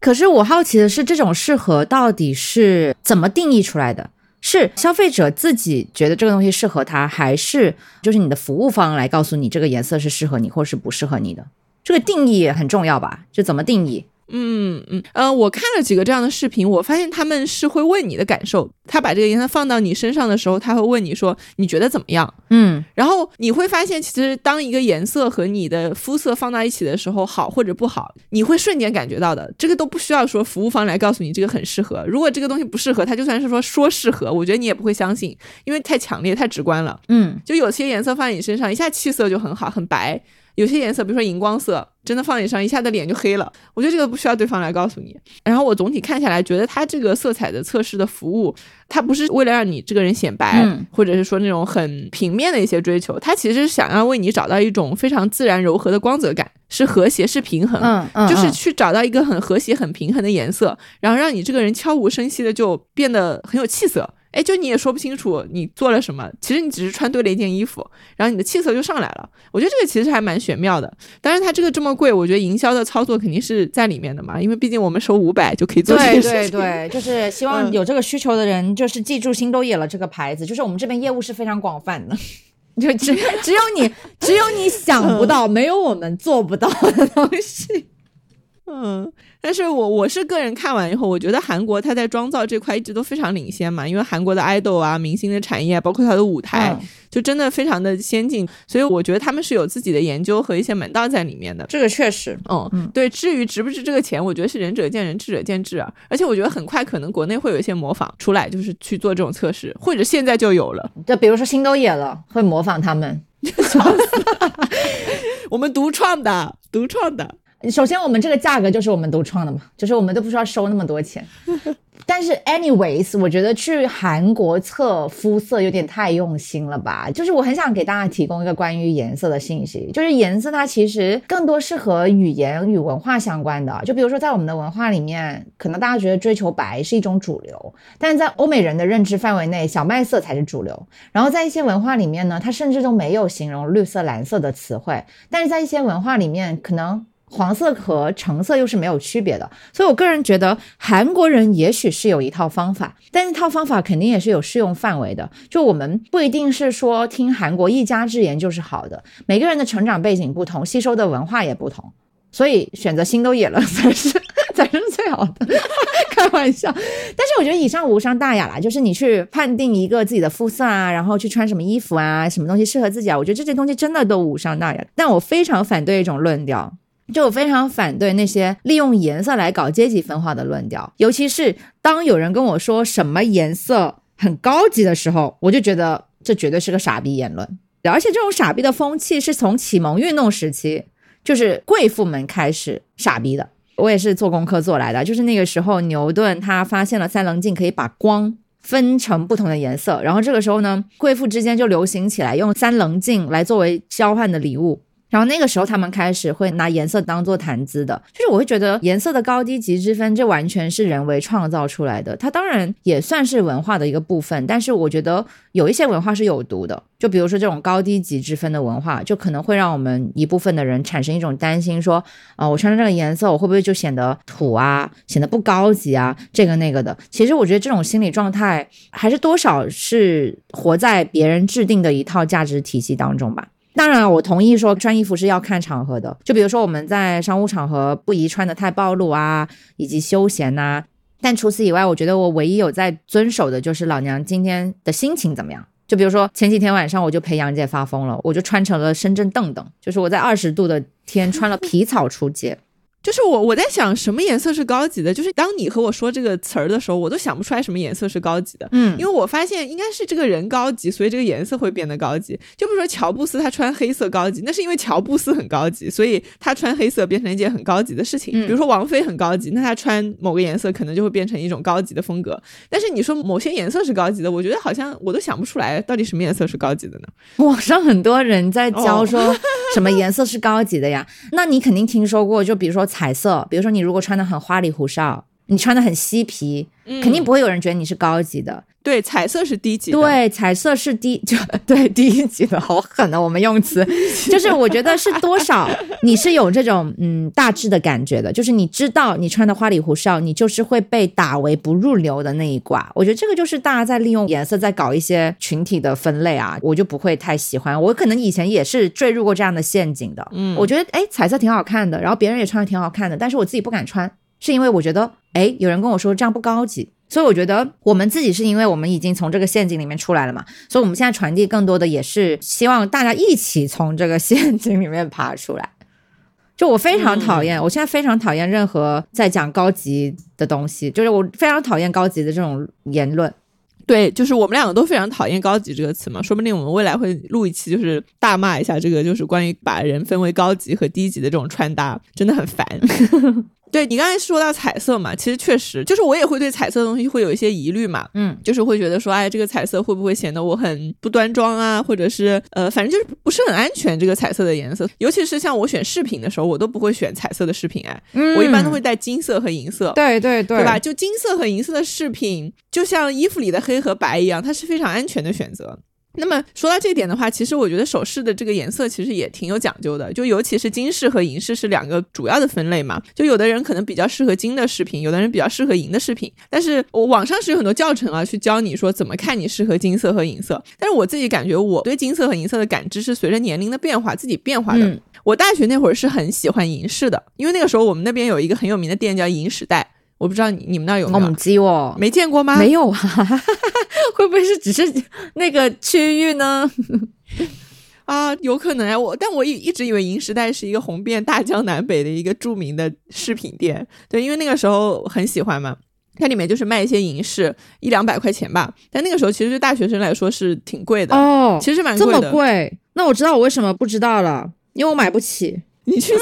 可是我好奇的是，这种适合到底是怎么定义出来的？是消费者自己觉得这个东西适合他，还是就是你的服务方来告诉你这个颜色是适合你或是不适合你的？这个定义也很重要吧？这怎么定义？
嗯嗯呃，我看了几个这样的视频，我发现他们是会问你的感受。他把这个颜色放到你身上的时候，他会问你说你觉得怎么样？
嗯，
然后你会发现，其实当一个颜色和你的肤色放到一起的时候，好或者不好，你会瞬间感觉到的。这个都不需要说服务方来告诉你这个很适合。如果这个东西不适合，他就算是说说适合，我觉得你也不会相信，因为太强烈、太直观了。
嗯，
就有些颜色放在你身上，一下气色就很好，很白。有些颜色，比如说荧光色，真的放脸上，一下子脸就黑了。我觉得这个不需要对方来告诉你。然后我总体看下来，觉得它这个色彩的测试的服务，它不是为了让你这个人显白，
嗯
或者是说那种很平面的一些追求，它其实是想要为你找到一种非常自然柔和的光泽感，是和谐，是平衡。
嗯嗯，
就是
嗯
去找到一个很和谐、很平衡的颜色，然后让你这个人悄无声息的就变得很有气色。哎，就你也说不清楚你做了什么，其实你只是穿对了一件衣服，然后你的气色就上来了。我觉得这个其实还蛮玄妙的。当然，它这个这么贵，我觉得营销的操作肯定是在里面的嘛，因为毕竟我们收五百就可以做这
对
件事情。
对对，就是希望
嗯
有这个需求的人，就是记住新都野了这个牌子，就是我们这边业务是非常广泛的。就只只有你，只有你想不到，没有我们做不到的东西。
嗯，但是我我是个人看完以后，我觉得韩国它在妆造这块一直都非常领先嘛，因为韩国的爱豆啊、明星的产业，包括它的舞台，
嗯
就真的非常的先进，所以我觉得他们是有自己的研究和一些门道在里面的。
这个确实，
嗯，对。至于值不值这个钱，我觉得是仁者见仁，智者见智啊。而且我觉得很快可能国内会有一些模仿出来，就是去做这种测试，或者现在就有了。
就比如说新都野了，会模仿他们。
我们独创的，独创的。
首先，我们这个价格就是我们独创的嘛，就是我们都不需要收那么多钱。但是，anyways，我觉得去韩国测肤色有点太用心了吧？就是我很想给大家提供一个关于颜色的信息，就是颜色它其实更多是和语言与文化相关的。就比如说，在我们的文化里面，可能大家觉得追求白是一种主流，但是在欧美人的认知范围内，小麦色才是主流。然后在一些文化里面呢，它甚至都没有形容绿色、蓝色的词汇，但是在一些文化里面，可能黄色和橙色又是没有区别的，所以我个人觉得韩国人也许是有一套方法，但那套方法肯定也是有适用范围的。就我们不一定是说听韩国一家之言就是好的，每个人的成长背景不同，吸收的文化也不同，所以选择心都野了才是 才是最好的。开玩笑，但是我觉得以上无伤大雅啦，就是你去判定一个自己的肤色啊，然后去穿什么衣服啊，什么东西适合自己啊，我觉得这些东西真的都无伤大雅。但我非常反对一种论调。就我非常反对那些利用颜色来搞阶级分化的论调，尤其是当有人跟我说什么颜色很高级的时候，我就觉得这绝对是个傻逼言论。而且这种傻逼的风气是从启蒙运动时期，就是贵妇们开始傻逼的。我也是做功课做来的，就是那个时候牛顿他发现了三棱镜可以把光分成不同的颜色，然后这个时候呢，贵妇之间就流行起来用三棱镜来作为交换的礼物。然后那个时候，他们开始会拿颜色当做谈资的，就是我会觉得颜色的高低级之分，这完全是人为创造出来的。它当然也算是文化的一个部分，但是我觉得有一些文化是有毒的。就比如说这种高低级之分的文化，就可能会让我们一部分的人产生一种担心，说，啊、我穿着这个颜色，我会不会就显得土啊，显得不高级啊，这个那个的。其实我觉得这种心理状态，还是多少是活在别人制定的一套价值体系当中吧。当然，我同意说穿衣服是要看场合的。就比如说我们在商务场合不宜穿的太暴露啊，以及休闲呐、但除此以外，我觉得我唯一有在遵守的就是老娘今天的心情怎么样。就比如说前几天晚上我就陪杨姐发疯了，我就穿成了深圳邓邓，就是我在二十度的天穿了皮草出街。
就是我我在想什么颜色是高级的，就是当你和我说这个词儿的时候，我都想不出来什么颜色是高级的。
嗯
因为我发现应该是这个人高级，所以这个颜色会变得高级。就比如说乔布斯他穿黑色高级，那是因为乔布斯很高级，所以他穿黑色变成一件很高级的事情。
嗯
比如说王菲很高级，那她穿某个颜色可能就会变成一种高级的风格。但是你说某些颜色是高级的，我觉得好像我都想不出来到底什么颜色是高级的呢？
网上很多人在教
哦
说什么颜色是高级的呀？那你肯定听说过，就比如说彩色，比如说你如果穿的很花里胡哨，你穿的很嬉皮，
嗯
肯定不会有人觉得你是高级的。
对，彩色是低级的。
对，彩色是低，就 对低级的，好狠啊！我们用词 就是，我觉得是多少你是有这种嗯大致的感觉的，就是你知道你穿的花里胡哨，你就是会被打为不入流的那一挂。我觉得这个就是大家在利用颜色在搞一些群体的分类啊，我就不会太喜欢。我可能以前也是坠入过这样的陷阱的。
嗯
我觉得哎彩色挺好看的，然后别人也穿的挺好看的，但是我自己不敢穿，是因为我觉得哎有人跟我说这样不高级。所以我觉得我们自己是因为我们已经从这个陷阱里面出来了嘛，所以我们现在传递更多的也是希望大家一起从这个陷阱里面爬出来。就我非常讨厌，我现在非常讨厌任何在讲高级的东西，就是我非常讨厌高级的这种言论。
对，就是我们两个都非常讨厌“高级”这个词嘛，说不定我们未来会录一期，就是大骂一下这个，就是关于把人分为高级和低级的这种穿搭，真的很烦。对你刚才说到彩色嘛，其实确实就是我也会对彩色的东西会有一些疑虑嘛，
嗯，
就是会觉得说，哎，这个彩色会不会显得我很不端庄啊，或者是呃，反正就是不是很安全这个彩色的颜色，尤其是像我选饰品的时候，我都不会选彩色的饰品，哎，我一般都会带金色和银色。
嗯对对对
对吧？？就金色和银色的饰品，就像衣服里的黑和白一样，它是非常安全的选择。那么说到这一点的话，其实我觉得首饰的这个颜色其实也挺有讲究的，就尤其是金饰和银饰是两个主要的分类嘛。就有的人可能比较适合金的饰品，有的人比较适合银的饰品。但是我网上是有很多教程啊，去教你说怎么看你适合金色和银色。但是我自己感觉我对金色和银色的感知是随着年龄的变化自己变化的。
嗯
我大学那会儿是很喜欢银饰的，因为那个时候我们那边有一个很有名的店叫银时代，我不知道你你们那有没有没见过吗？
没有啊，会不会是只是那个区域呢？
啊，有可能啊，我但我一一直以为银时代是一个红遍大江南北的一个著名的饰品店，对，因为那个时候很喜欢嘛。它里面就是卖一些银饰，一两百块钱吧，但那个时候其实对大学生来说是挺贵的，
哦，
其实蛮
这么。
贵，
那我知道我为什么不知道了，因为我买不起。
你去死！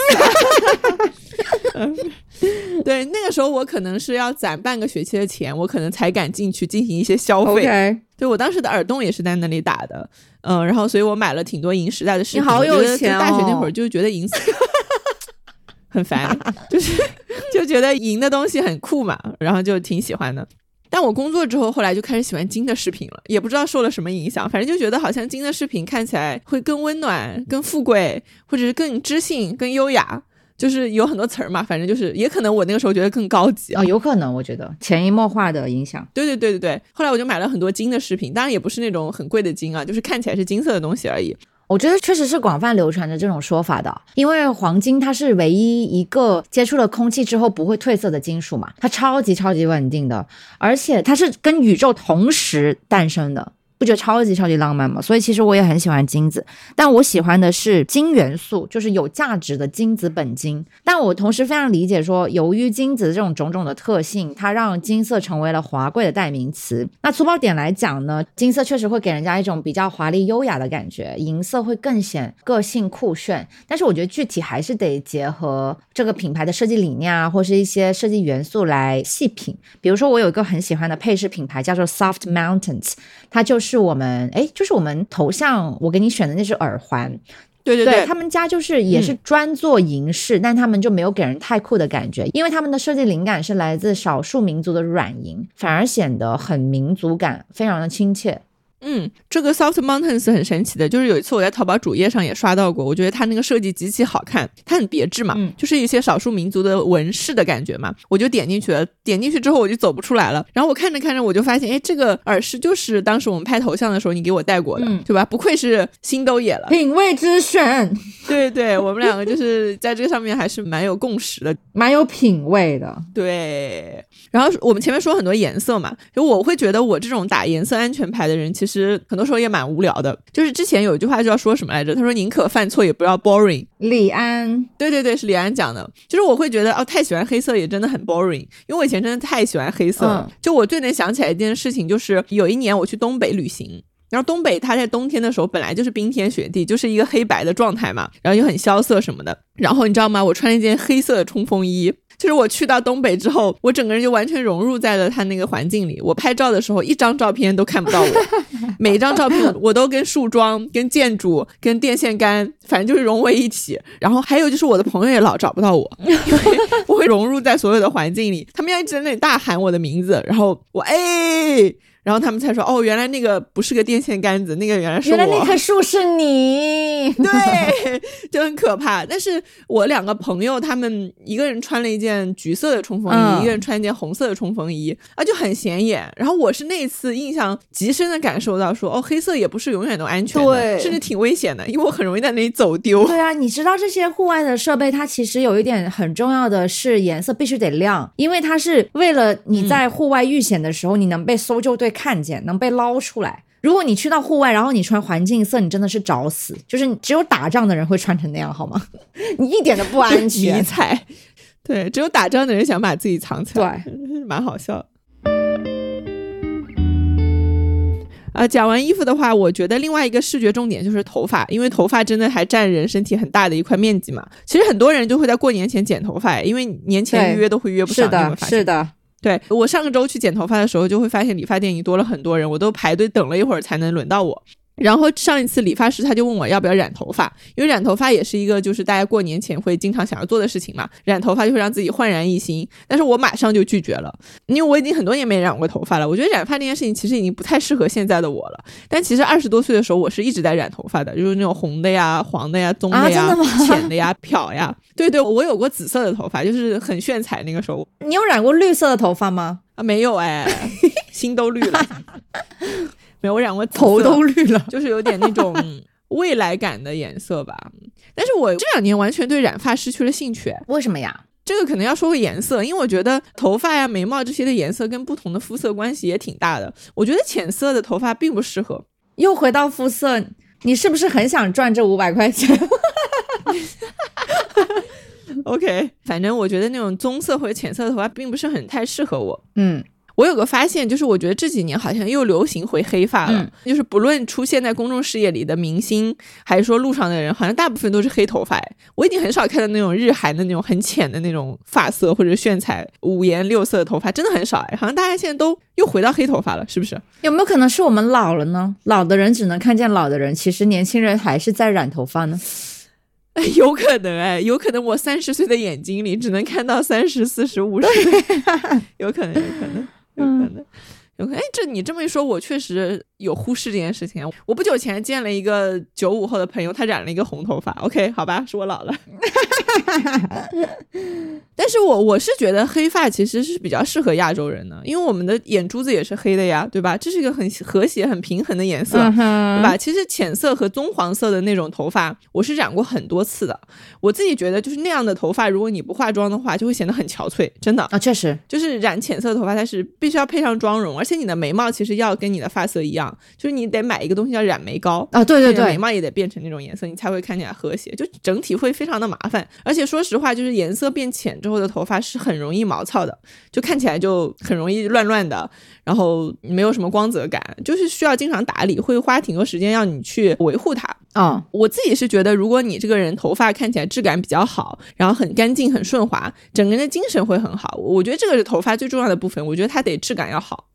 对，那个时候我可能是要攒半个学期的钱，我可能才敢进去进行一些消费。对我当时的耳洞也是在那里打的，嗯，然后所以我买了挺多银时代的饰品。
你好有钱
就大学那
哦
会儿就觉得银 很烦，就是就觉得银的东西很酷嘛，然后就挺喜欢的。但我工作之后，后来就开始喜欢金的饰品了，也不知道受了什么影响，反正就觉得好像金的饰品看起来会更温暖、更富贵，或者是更知性、更优雅，就是有很多词儿嘛，反正就是也可能我那个时候觉得更高级啊
哦，。有可能，我觉得潜移默化的影响。
对对对对对，后来我就买了很多金的饰品，当然也不是那种很贵的金啊，就是看起来是金色的东西而已。
我觉得确实是广泛流传着这种说法的，因为黄金它是唯一一个接触了空气之后不会褪色的金属嘛，它超级超级稳定的，而且它是跟宇宙同时诞生的。不觉得超级超级浪漫吗？所以其实我也很喜欢金子，但我喜欢的是金元素，就是有价值的金子本金。但我同时非常理解说，由于金子这种种种的特性，它让金色成为了华贵的代名词。那粗暴点来讲呢，金色确实会给人家一种比较华丽优雅的感觉，银色会更显个性酷炫。但是我觉得具体还是得结合这个品牌的设计理念啊，或是一些设计元素来细品。比如说，我有一个很喜欢的配饰品牌叫做 Soft Mountains，它就是我们哎，就是我们头像我给你选的那只耳环，
对对对，
他们家就是也是专做银饰，但他们就没有给人太酷的感觉，因为他们的设计灵感是来自少数民族的软银，反而显得很民族感，非常的亲切。
嗯，这个 Soft Mountains 很神奇的，就是有一次我在淘宝主页上也刷到过，我觉得它那个设计极其好看，它很别致嘛，
嗯
就是一些少数民族的纹饰的感觉嘛，我就点进去了，点进去之后我就走不出来了，然后我看着看着我就发现，哎，这个耳饰就是当时我们拍头像的时候你给我戴过的，
嗯
对吧？不愧是新都野了，
品味之选，
对对，我们两个就是在这个上面还是蛮有共识的，
蛮有品味的。
对，然后我们前面说很多颜色嘛，就我会觉得我这种打颜色安全牌的人，其实很多时候也蛮无聊的。就是之前有一句话就要说什么来着？他说宁可犯错也不要 boring。
李安，
对对对，是李安讲的。就是我会觉得哦，太喜欢黑色也真的很 boring，因为我以前真的太喜欢黑色了。
嗯
就我最能想起来一件事情，就是有一年我去东北旅行。然后东北它在冬天的时候本来就是冰天雪地，就是一个黑白的状态嘛，然后又很萧瑟什么的。然后你知道吗？我穿了一件黑色的冲锋衣，就是我去到东北之后，我整个人就完全融入在了他那个环境里。我拍照的时候，一张照片都看不到我，每一张照片我都跟树桩、跟建筑、跟电线杆，反正就是融为一体。然后还有就是我的朋友也老找不到我，因为我会融入在所有的环境里，他们要一直在那里大喊我的名字，然后我哎。然后他们才说，哦，原来那个不是个电线杆子，那个原来是
我。原来那棵树是你，
对，就很可怕。但是我两个朋友，他们一个人穿了一件橘色的冲锋衣，一个人穿一件红色的冲锋衣，啊，就很显眼。然后我是那次印象极深的感受到，说，哦，黑色也不是永远都安全的，甚至挺危险的，因为我很容易在那里走丢。
对啊，你知道这些户外的设备，它其实有一点很重要的是颜色必须得亮，因为它是为了你在户外遇险的时候，你能被搜救队看见。能被捞出来。如果你去到户外，然后你穿环境色，你真的是找死。就是只有打仗的人会穿成那样，好吗？你一点都不安全。
迷彩，对，只有打仗的人想把自己藏起
来，
对，蛮好笑。啊，讲完衣服的话，我觉得另外一个视觉重点就是头发，因为头发真的还占人身体很大的一块面积嘛。其实很多人就会在过年前剪头发，因为年前预约都会约不上。
是的，是的。
对我上个周去剪头发的时候，就会发现理发店已经多了很多人，我都排队等了一会儿才能轮到我。然后上一次理发师他就问我要不要染头发，因为染头发也是一个就是大家过年前会经常想要做的事情嘛。染头发就会让自己焕然一新，但是我马上就拒绝了，因为我已经很多年没染过头发了。我觉得染发这件事情其实已经不太适合现在的我了。但其实二十多岁的时候，我是一直在染头发的，就是那种红的呀、黄的呀、棕的呀、浅的呀、漂呀。对对，我有过紫色的头发，就是很炫彩那个时候。
你有染过绿色的头发吗？
啊，没有哎，心都绿了。没有，我染过
头都绿了，
就是有点那种 未来感的颜色吧。但是我这两年完全对染发失去了兴趣。
为什么呀？
这个可能要说个颜色，因为我觉得头发呀、眉毛这些的颜色跟不同的肤色关系也挺大的。我觉得浅色的头发并不适合。
又回到肤色，你是不是很想赚这五百块钱？
OK，反正我觉得那种棕色或者浅色的头发并不是很太适合我。
嗯。
我有个发现，就是我觉得这几年好像又流行回黑发了。就是不论出现在公众视野里的明星，还是说路上的人，好像大部分都是黑头发。我已经很少看到那种日韩的那种很浅的那种发色，或者炫彩五颜六色的头发，真的很少哎。好像大家现在都又回到黑头发了，是不是？
有没有可能是我们老了呢？老的人只能看见老的人，其实年轻人还是在染头发呢？
哎，有可能哎，有可能我三十岁的眼睛里只能看到三十四十五十，有可能，有可能。有可能，有可能。哎，这你这么一说，我确实有忽视这件事情。我不久前见了一个九五后的朋友，他染了一个红头发。OK，好吧，是我老了。但是我我是觉得黑发其实是比较适合亚洲人的，因为我们的眼珠子也是黑的呀，对吧？这是一个很和谐、很平衡的颜色，对吧？其实浅色和棕黄色的那种头发，我是染过很多次的。我自己觉得，就是那样的头发，如果你不化妆的话，就会显得很憔悴。真的
啊，确实，
就是染浅色的头发，它是必须要配上妆容，而且你的眉毛其实要跟你的发色一样，就是你得买一个东西叫染眉膏
啊，对对对，
眉毛也得变成那种颜色，你才会看起来和谐，就整体会非常的麻烦。而且说实话，就是颜色变浅之后的头发是很容易毛糙的，就看起来就很容易乱乱的，然后没有什么光泽感，就是需要经常打理，会花挺多时间让你去维护它。
啊，
我自己是觉得，如果你这个人头发看起来质感比较好，然后很干净、很顺滑，整个人的精神会很好。我觉得这个是头发最重要的部分，我觉得它得质感要好。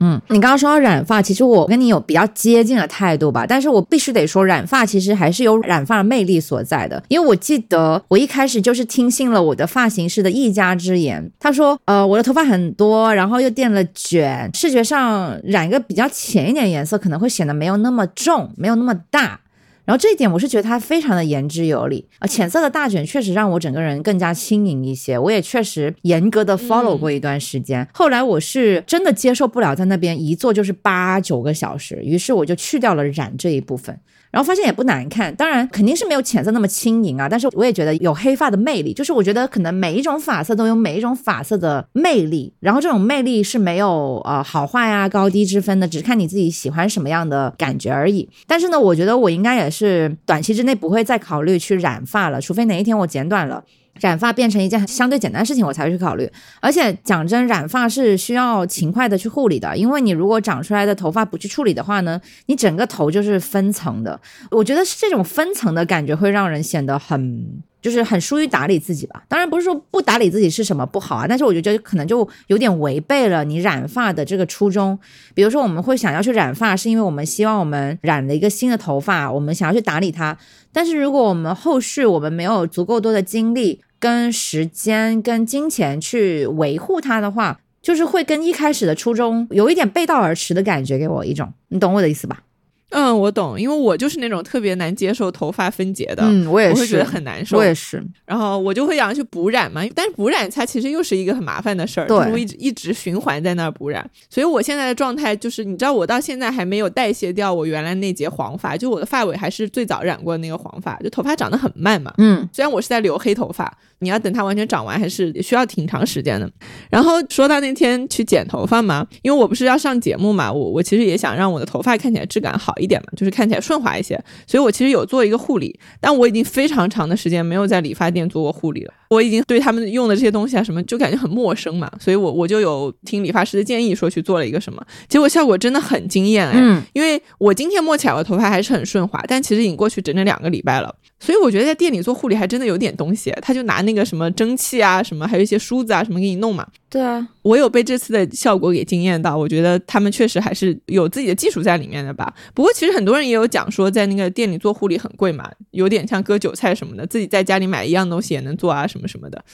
嗯，你刚刚说到染发，其实我跟你有比较接近的态度吧，但是我必须得说，染发其实还是有染发的魅力所在的。因为我记得我一开始就是听信了我的发型师的一家之言，他说，呃，我的头发很多，然后又垫了卷，视觉上染一个比较浅一点颜色，可能会显得没有那么重，没有那么大。然后这一点我是觉得它非常的言之有理。啊，浅色的大卷确实让我整个人更加轻盈一些，我也确实严格的 follow 过一段时间，后来我是真的接受不了在那边一坐就是八九个小时，于是我就去掉了染这一部分。然后发现也不难看，当然肯定是没有浅色那么轻盈啊。但是我也觉得有黑发的魅力，就是我觉得可能每一种发色都有每一种发色的魅力，然后这种魅力是没有呃好坏啊高低之分的，只是看你自己喜欢什么样的感觉而已。但是呢，我觉得我应该也是短期之内不会再考虑去染发了，除非哪一天我剪短了。染发变成一件相对简单的事情，我才会去考虑。而且讲真，染发是需要勤快的去护理的，因为你如果长出来的头发不去处理的话呢，你整个头就是分层的。我觉得是这种分层的感觉会让人显得很就是很疏于打理自己吧。当然不是说不打理自己是什么不好啊，但是我觉得可能就有点违背了你染发的这个初衷。比如说我们会想要去染发，是因为我们希望我们染了一个新的头发，我们想要去打理它。但是如果我们后续我们没有足够多的精力、跟时间、跟金钱去维护它的话，就是会跟一开始的初衷有一点背道而驰的感觉，给我一种，你懂我的意思吧？
嗯，我懂，因为我就是那种特别难接受头发分解的，
嗯，我也是，
我会觉得很难受，
我也是。
然后我就会想去补染嘛，但是补染它其实又是一个很麻烦的事儿，
对
一直一直循环在那儿补染，所以我现在的状态就是，你知道我到现在还没有代谢掉我原来那节黄发，就我的发尾还是最早染过的那个黄发，就头发长得很慢嘛，
嗯，
虽然我是在留黑头发，你要等它完全长完还是需要挺长时间的。然后说到那天去剪头发嘛，因为我不是要上节目嘛，我我其实也想让我的头发看起来质感好一点嘛，就是看起来顺滑一些，所以我其实有做一个护理，但我已经非常长的时间没有在理发店做过护理了，我已经对他们用的这些东西啊什么就感觉很陌生嘛，所以我我就有听理发师的建议说去做了一个什么，结果效果真的很惊艳哎，
嗯，
因为我今天摸起来我的头发还是很顺滑，但其实已经过去整整两个礼拜了，所以我觉得在店里做护理还真的有点东西。他就拿那个什么蒸汽啊，什么还有一些梳子啊什么给你弄嘛。
对啊，
我有被这次的效果给惊艳到，我觉得他们确实还是有自己的技术在里面的吧。不过其实很多人也有讲说，在那个店里做护理很贵嘛，有点像割韭菜什么的，自己在家里买一样东西也能做啊什么什么的。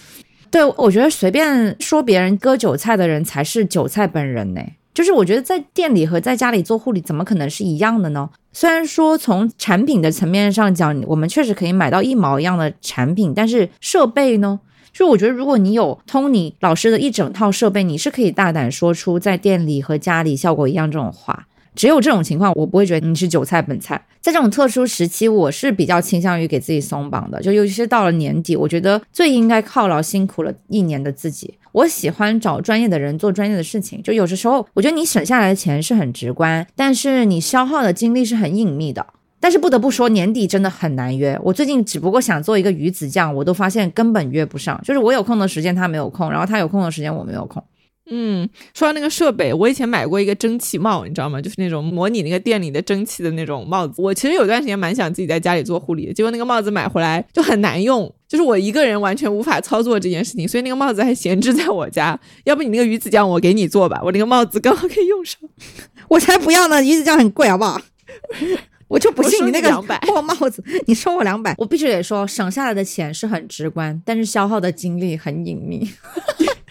对，我觉得随便说别人割韭菜的人才是韭菜本人呢。就是我觉得在店里和在家里做护理，怎么可能是一样的呢？虽然说从产品的层面上讲，我们确实可以买到一毛一样的产品，但是设备呢？就我觉得，如果你有 Tony 老师的一整套设备，你是可以大胆说出在店里和家里效果一样这种话。只有这种情况，我不会觉得你是韭菜本菜。在这种特殊时期，我是比较倾向于给自己松绑的，就尤其是到了年底，我觉得最应该犒劳辛苦了一年的自己。我喜欢找专业的人做专业的事情，就有的时候，我觉得你省下来的钱是很直观，但是你消耗的精力是很隐秘的。但是不得不说，年底真的很难约。我最近只不过想做一个鱼子酱，我都发现根本约不上。就是我有空的时间他没有空，然后他有空的时间我没有空。
嗯，说到那个设备，我以前买过一个蒸汽帽，你知道吗？就是那种模拟那个店里的蒸汽的那种帽子。我其实有段时间蛮想自己在家里做护理的，结果那个帽子买回来就很难用，就是我一个人完全无法操作这件事情，所以那个帽子还闲置在我家。要不你那个鱼子酱我给你做吧，我那个帽子刚好可以用上。
我才不要呢！鱼子酱很贵，好不好？我就不信你那个 破帽子，你收我两百。我必须得说，省下来的钱是很直观，但是消耗的精力很隐秘。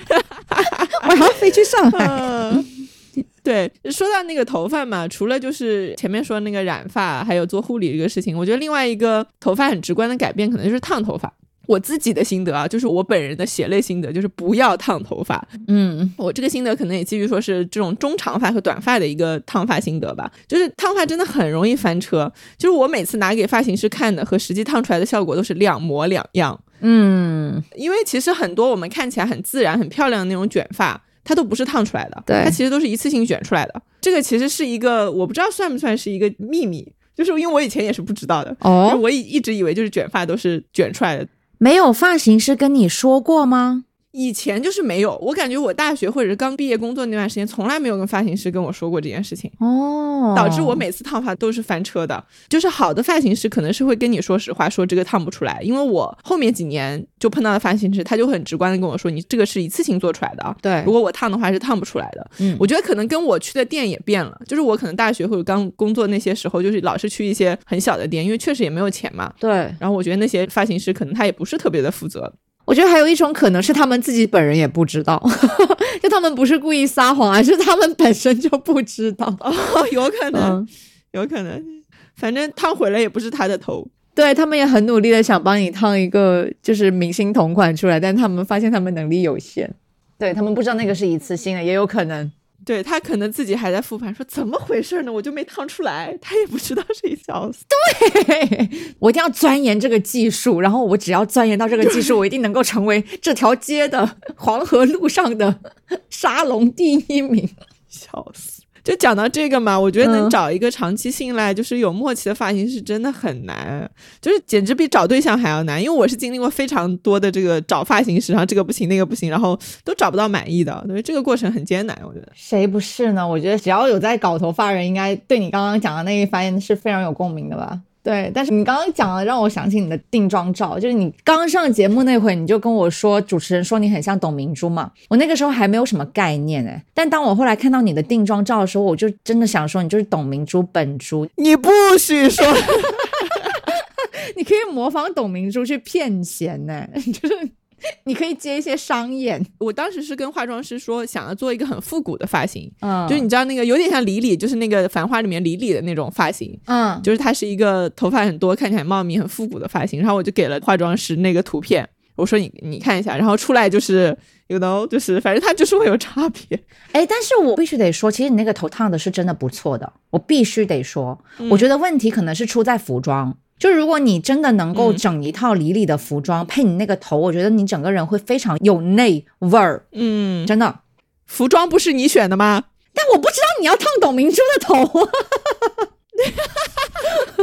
我还要飞去上海。
嗯，对，说到那个头发嘛，除了就是前面说那个染发，还有做护理这个事情，我觉得另外一个头发很直观的改变，可能就是烫头发。我自己的心得啊，就是我本人的血泪心得，就是不要烫头发。
嗯，
我这个心得可能也基于说是这种中长发和短发的一个烫发心得吧。就是烫发真的很容易翻车，就是我每次拿给发型师看的和实际烫出来的效果都是两模两样。
嗯，
因为其实很多我们看起来很自然、很漂亮的那种卷发，它都不是烫出来的，
对
它其实都是一次性卷出来的。这个其实是一个我不知道算不算是一个秘密，就是因为我以前也是不知道的，就是
哦，
我以一直以为就是卷发都是卷出来的。
没有发型师跟你说过吗？
以前就是没有，我感觉我大学或者是刚毕业工作那段时间，从来没有跟发型师跟我说过这件事情，
哦，
导致我每次烫发都是翻车的。就是好的发型师可能是会跟你说实话，说这个烫不出来，因为我后面几年就碰到的发型师，他就很直观的跟我说，你这个是一次性做出来的啊，
对
如，果我烫的话是烫不出来的。
嗯
我觉得可能跟我去的店也变了，就是我可能大学或者刚工作那些时候，就是老是去一些很小的店，因为确实也没有钱嘛。
对，
然后我觉得那些发型师可能他也不是特别的负责，
我觉得还有一种可能是他们自己本人也不知道，就他们不是故意撒谎，而是他们本身就不知道。
哦，有可能，
嗯，
有可能，反正烫毁了也不是他的头。
对他们也很努力的想帮你烫一个就是明星同款出来，但他们发现他们能力有限，对他们不知道那个是一次性的，也有可能。
对他可能自己还在复盘，说怎么回事呢？我就没烫出来，他也不知道是一小死。
我一定要钻研这个技术，然后我只要钻研到这个技术，我一定能够成为这条街的黄河路上的沙龙第一名。
笑死！就讲到这个嘛，我觉得能
嗯
找一个长期信赖、就是有默契的发型师真的很难，就是简直比找对象还要难。因为我是经历过非常多的这个找发型师，然后这个不行那个不行，然后都找不到满意的，所以这个过程很艰难。我觉得，
谁不是呢？我觉得只要有在搞头发人，应该对你刚刚讲的那一番是非常有共鸣的吧？对，但是你刚刚讲了，让我想起你的定妆照，就是你刚上节目那会，你就跟我说，主持人说你很像董明珠嘛。我那个时候还没有什么概念哎，但当我后来看到你的定妆照的时候，我就真的想说，你就是董明珠本珠。
你不许说，
你可以模仿董明珠去骗钱呢，就是。你可以接一些商演。
我当时是跟化妆师说，想要做一个很复古的发型，嗯，就是你知道那个有点像李李，就是那个《繁花》里面李李的那种发型，嗯，就是它是一个头发很多，看起来茂密、很复古的发型。然后我就给了化妆师那个图片，我说你你看一下，然后出来就是，you know，就是反正它就是会有差别。
哎，但是我必须得说，其实你那个头烫的是真的不错的，我必须得说，我觉得问题可能是出在服装。就如果你真的能够整一套李李的服装配你那个头，我觉得你整个人会非常有内味儿。嗯，真的，
服装不是你选的吗？
但我不知道你要烫董明珠的头。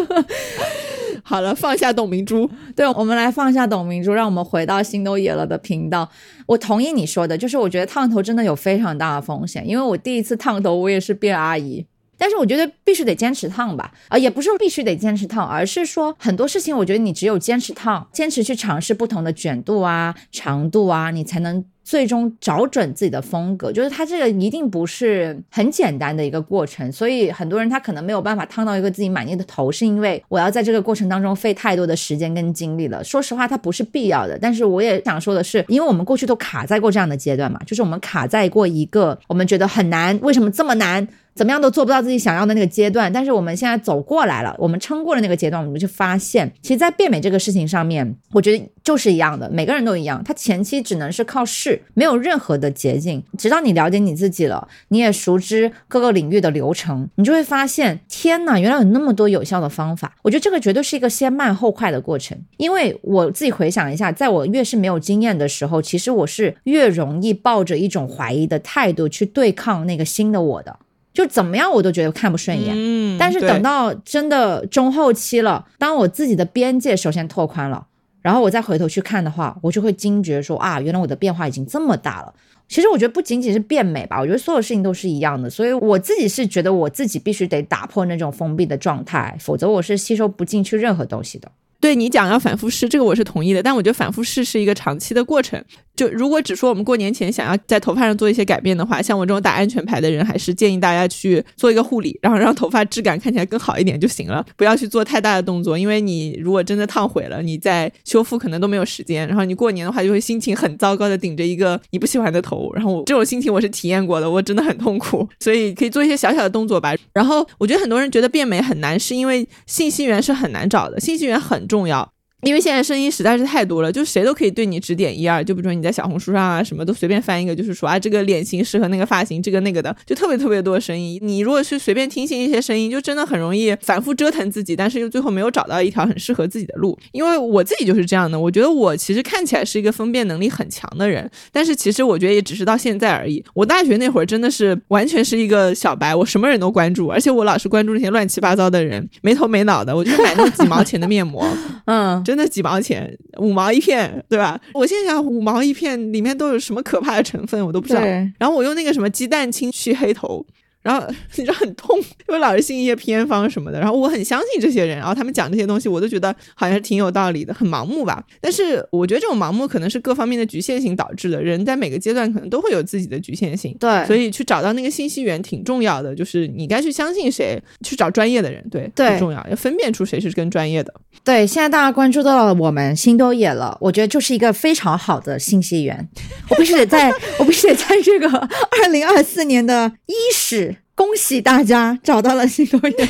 好了，放下董明珠。
对，我们来放下董明珠，让我们回到心都野了的频道。我同意你说的，就是我觉得烫头真的有非常大的风险，因为我第一次烫头，我也是变阿姨。但是我觉得必须得坚持烫吧，啊，也不是必须得坚持烫，而是说很多事情，我觉得你只有坚持烫，坚持去尝试不同的卷度啊、长度啊，你才能最终找准自己的风格。就是它这个一定不是很简单的一个过程，所以很多人他可能没有办法烫到一个自己满意的头，是因为我要在这个过程当中费太多的时间跟精力了。说实话，它不是必要的。但是我也想说的是，因为我们过去都卡在过这样的阶段嘛，就是我们卡在过一个我们觉得很难，为什么这么难？怎么样都做不到自己想要的那个阶段，但是我们现在走过来了，我们撑过了那个阶段，我们就发现，其实，在变美这个事情上面，我觉得就是一样的，每个人都一样，他前期只能是靠试，没有任何的捷径，直到你了解你自己了，你也熟知各个领域的流程，你就会发现，天哪，原来有那么多有效的方法。我觉得这个绝对是一个先慢后快的过程，因为我自己回想一下，在我越是没有经验的时候，其实我是越容易抱着一种怀疑的态度去对抗那个新的我的。就怎么样我都觉得看不顺眼，嗯，但是等到真的中后期了，当我自己的边界首先拓宽了，然后我再回头去看的话，我就会惊觉说啊，原来我的变化已经这么大了。其实我觉得不仅仅是变美吧，我觉得所有事情都是一样的，所以我自己是觉得我自己必须得打破那种封闭的状态，否则我是吸收不进去任何东西的。
对你讲要反复试，这个我是同意的，但我觉得反复试是一个长期的过程。就如果只说我们过年前想要在头发上做一些改变的话，像我这种打安全牌的人，还是建议大家去做一个护理，然后让头发质感看起来更好一点就行了，不要去做太大的动作，因为你如果真的烫毁了，你在修复可能都没有时间。然后你过年的话就会心情很糟糕的顶着一个你不喜欢的头，然后这种心情我是体验过的，我真的很痛苦。所以可以做一些小小的动作吧。然后我觉得很多人觉得变美很难，是因为信息源是很难找的，信息源很重要。因为现在声音实在是太多了，就谁都可以对你指点一二。就比如说你在小红书上啊，什么都随便翻一个，就是说啊，这个脸型适合那个发型，这个那个的，就特别特别多的声音。你如果是随便听信一些声音，就真的很容易反复折腾自己，但是又最后没有找到一条很适合自己的路。因为我自己就是这样的，我觉得我其实看起来是一个分辨能力很强的人，但是其实我觉得也只是到现在而已。我大学那会儿真的是完全是一个小白，我什么人都关注，而且我老是关注那些乱七八糟的人，没头没脑的，我就买那种几毛钱的面膜，嗯，真的几毛钱。五毛一片，对吧？我现在想，五毛一片里面都有什么可怕的成分，我都不知道。然后我用那个什么鸡蛋清去黑头。然后你就很痛，因为老是信一些偏方什么的。然后我很相信这些人，然后他们讲这些东西，我都觉得好像是挺有道理的，很盲目吧。但是我觉得这种盲目可能是各方面的局限性导致的。人在每个阶段可能都会有自己的局限性，
对。
所以去找到那个信息源挺重要的，就是你该去相信谁，去找专业的人，对，
对，
很重要，要分辨出谁是更专业的。
对，现在大家关注到了我们心都野了，我觉得就是一个非常好的信息源。我必须得在，我必须得在这个二零二四年的伊始。恭喜大家找到了新导演，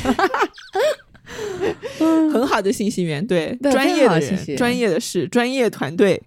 很好的信息源，对专业的人、专业的事、专业团队。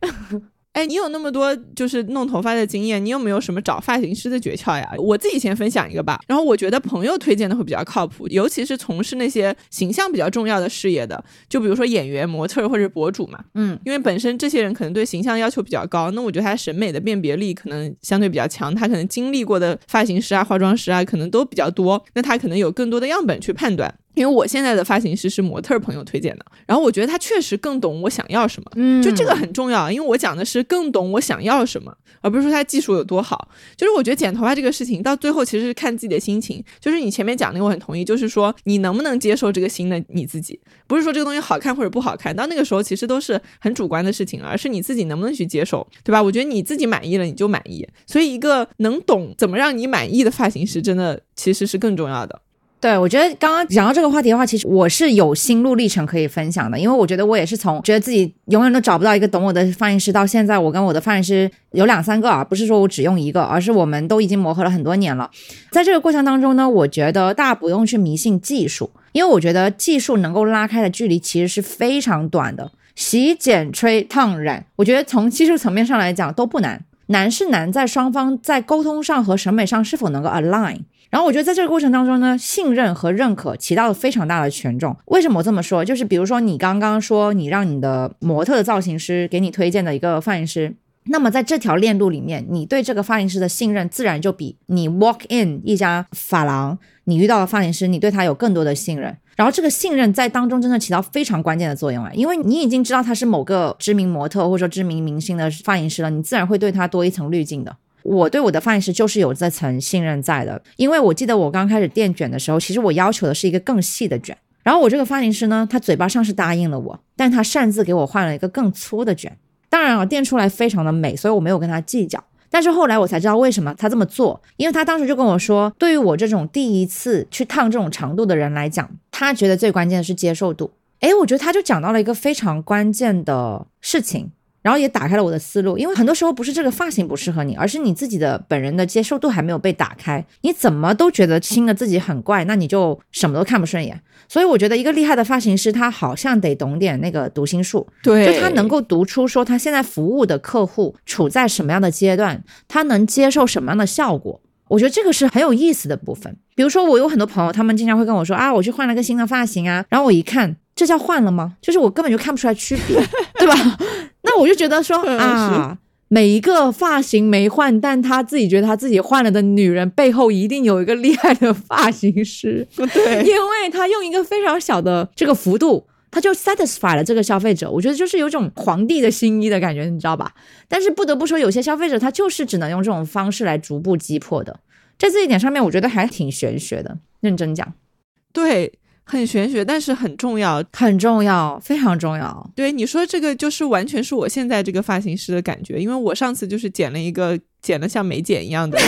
哎，你有那么多就是弄头发的经验，你有没有什么找发型师的诀窍呀？我自己先分享一个吧。然后我觉得朋友推荐的会比较靠谱，尤其是从事那些形象比较重要的事业的，就比如说演员、模特或者博主嘛。嗯，因为本身这些人可能对形象要求比较高，那我觉得他审美的辨别力可能相对比较强，他可能经历过的发型师啊、化妆师啊可能都比较多，那他可能有更多的样本去判断。因为我现在的发型师是模特朋友推荐的，然后我觉得他确实更懂我想要什么，
嗯
就这个很重要，因为我讲的是更懂我想要什么，而不是说他技术有多好。就是我觉得剪头发这个事情到最后其实是看自己的心情，就是你前面讲那个我很同意，就是说你能不能接受这个新的你自己，不是说这个东西好看或者不好看，到那个时候其实都是很主观的事情，而是你自己能不能去接受，对吧？我觉得你自己满意了你就满意，所以一个能懂怎么让你满意的发型师，真的其实是更重要的。
对，我觉得刚刚讲到这个话题的话，其实我是有心路历程可以分享的，因为我觉得我也是从觉得自己永远都找不到一个懂我的发型师，到现在我跟我的发型师有两三个啊，不是说我只用一个，而是我们都已经磨合了很多年了。在这个过程当中呢，我觉得大家不用去迷信技术，因为我觉得技术能够拉开的距离其实是非常短的。洗、剪、吹、烫、染，我觉得从技术层面上来讲都不难，难是难在双方在沟通上和审美上是否能够 align。然后我觉得在这个过程当中呢，信任和认可起到了非常大的权重。为什么这么说？就是比如说你刚刚说你让你的模特的造型师给你推荐的一个发型师，那么在这条链路里面，你对这个发型师的信任自然就比你 walk in 一家发廊，你遇到的发型师，你对他有更多的信任。然后这个信任在当中真的起到非常关键的作用啊，因为你已经知道他是某个知名模特或者说知名明星的发型师了，你自然会对他多一层滤镜的。我对我的发型师就是有这层信任在的，因为我记得我刚开始电卷的时候，其实我要求的是一个更细的卷，然后我这个发型师呢，他嘴巴上是答应了我，但他擅自给我换了一个更粗的卷。当然啊，电出来非常的美，所以我没有跟他计较。但是后来我才知道为什么他这么做，因为他当时就跟我说，对于我这种第一次去烫这种长度的人来讲，他觉得最关键的是接受度。诶，我觉得他就讲到了一个非常关键的事情。然后也打开了我的思路，因为很多时候不是这个发型不适合你，而是你自己的本人的接受度还没有被打开。你怎么都觉得新的自己很怪，那你就什么都看不顺眼。所以我觉得一个厉害的发型师，他好像得懂点那个读心术，就他能够读出说他现在服务的客户处在什么样的阶段，他能接受什么样的效果。我觉得这个是很有意思的部分。比如说，我有很多朋友，他们经常会跟我说啊，我去换了个新的发型啊，然后我一看，这叫换了吗？就是我根本就看不出来区别，对吧？那我就觉得说 啊，每一个发型没换，但他自己觉得他自己换了的女人背后一定有一个厉害的发型师，
对
因为他用一个非常小的这个幅度。他就 satisfy 了这个消费者，我觉得就是有种皇帝的新衣的感觉，你知道吧？但是不得不说，有些消费者他就是只能用这种方式来逐步击破的，在这一点上面，我觉得还挺玄学的。认真讲，
对，很玄学，但是很重要。
很重要，非常重要。
对你说这个，就是完全是我现在这个发型师的感觉，因为我上次就是剪了一个剪了像美剪一样的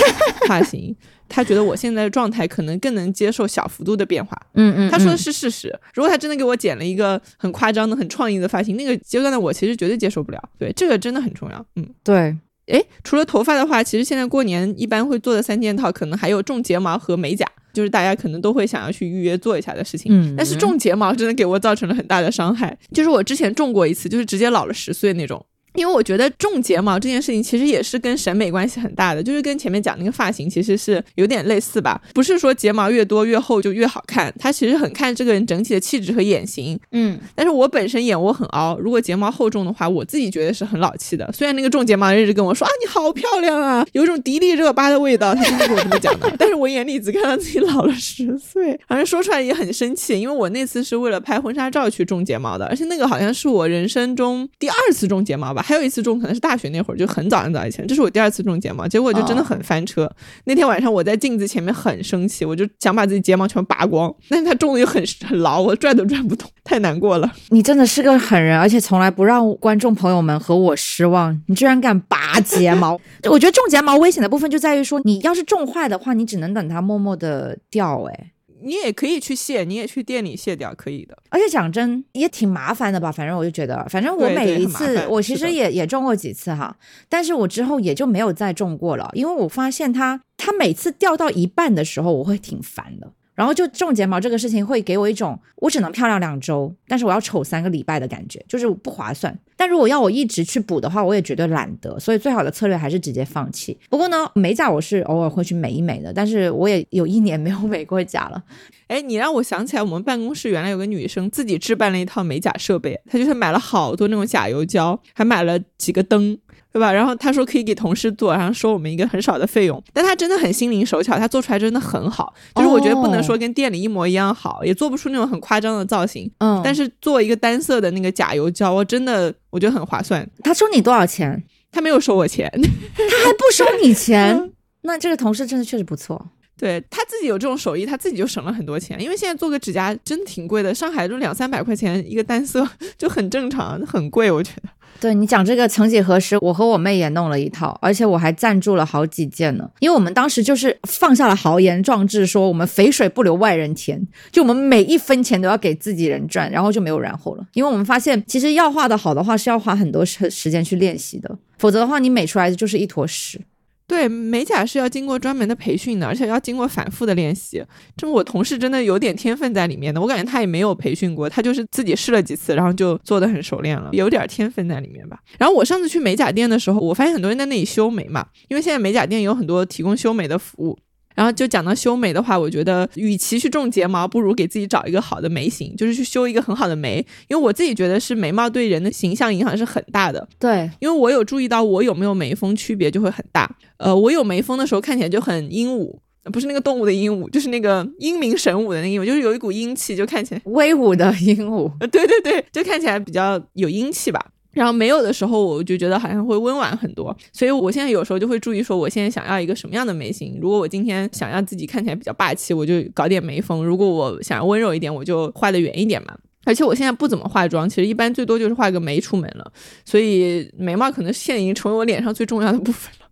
发型，他觉得我现在的状态可能更能接受小幅度的变化。
嗯嗯，
他说的
嗯
是事实，如果他真的给我剪了一个很夸张的、很创意的发型，那个阶段的我其实绝对接受不了。对，这个真的很重要。嗯。
对，
诶，除了头发的话，其实现在过年一般会做的三件套，可能还有种睫毛和美甲，就是大家可能都会想要去预约做一下的事情。
嗯
但是种睫毛真的给我造成了很大的伤害，就是我之前种过一次，就是直接老了十岁那种。因为我觉得种睫毛这件事情其实也是跟审美关系很大的，就是跟前面讲那个发型其实是有点类似吧。不是说睫毛越多越厚就越好看，它其实很看这个人整体的气质和眼型。
嗯，
但是我本身眼窝很凹，如果睫毛厚重的话，我自己觉得是很老气的。虽然那个种睫毛的人一直跟我说啊，你好漂亮啊，有一种迪丽热巴的味道，他真的跟我这么讲的。但是我眼里只看到自己老了十岁，反正说出来也很生气，因为我那次是为了拍婚纱照去种睫毛的，而且那个好像是我人生中第二次种睫毛吧，还有一次种可能是大学那会儿，就很早很早以前，这是我第二次种睫毛，结果就真的很翻车。那天晚上我在镜子前面很生气，我就想把自己睫毛全拔光，但是它种的又很很牢，我拽都拽不动，太难过了。
你真的是个狠人，而且从来不让观众朋友们和我失望。你居然敢拔睫毛！我觉得种睫毛危险的部分就在于说，你要是种坏的话，你只能等它默默的掉。哎，
你也可以去卸，你也去店里卸掉，可以的。
而且讲真也挺麻烦的吧？反正我就觉得，反正我每一次我其实也也中过几次哈，但是我之后也就没有再中过了，因为我发现它它每次掉到一半的时候，我会挺烦的。然后就种睫毛这个事情会给我一种我只能漂亮两周，但是我要丑三个礼拜的感觉，就是不划算。但如果要我一直去补的话，我也绝对懒得，所以最好的策略还是直接放弃。不过呢，美甲我是偶尔会去美一美的，但是我也有一年没有美过甲了。
哎，你让我想起来，我们办公室原来有个女生自己置办了一套美甲设备，她就是买了好多那种甲油胶，还买了几个灯。对吧？然后他说可以给同事做，然后收我们一个很少的费用，但他真的很心灵手巧，他做出来真的很好。就是我觉得不能说跟店里一模一样好，也做不出那种很夸张的造型。
嗯，
但是做一个单色的那个假油胶，我真的我觉得很划算。
他收你多少钱？
他没有收我钱，
他还不收你钱？那这个同事真的确实不错。
对他自己有这种手艺，他自己就省了很多钱。因为现在做个指甲真挺贵的，上海就两三百块钱一个单色 就很正常，很贵，我觉得。
对你讲这个，曾几何时，我和我妹也弄了一套，而且我还赞助了好几件呢。因为我们当时就是放下了豪言壮志，说我们肥水不流外人田，就我们每一分钱都要给自己人赚，然后就没有然后了。因为我们发现，其实要画的好的话，是要花很多时时间去练习的，否则的话，你美出来的就是一坨屎。
对美甲是要经过专门的培训的，而且要经过反复的练习。这我同事真的有点天分在里面的，我感觉他也没有培训过，他就是自己试了几次，然后就做的很熟练了，有点天分在里面吧。然后我上次去美甲店的时候，我发现很多人在那里修眉嘛，因为现在美甲店有很多提供修眉的服务。然后就讲到修眉的话，我觉得与其去种睫毛，不如给自己找一个好的眉形，就是去修一个很好的眉。因为我自己觉得是眉毛对人的形象影响是很大的。
对，
因为我有注意到我有没有眉峰区别就会很大。呃，我有眉峰的时候看起来就很鹦鹉，不是那个动物的鹦鹉，就是那个英明神武的那个鹦鹉，就是有一股英气，就看起来
威武的鹦鹉。
呃，对对对，就看起来比较有英气吧。然后没有的时候，我就觉得好像会温婉很多，所以我现在有时候就会注意说，我现在想要一个什么样的眉形。如果我今天想要自己看起来比较霸气，我就搞点眉峰；如果我想要温柔一点，我就画的圆一点嘛。而且我现在不怎么化妆，其实一般最多就是画个眉出门了，所以眉毛可能现在已经成为我脸上最重要的部分了。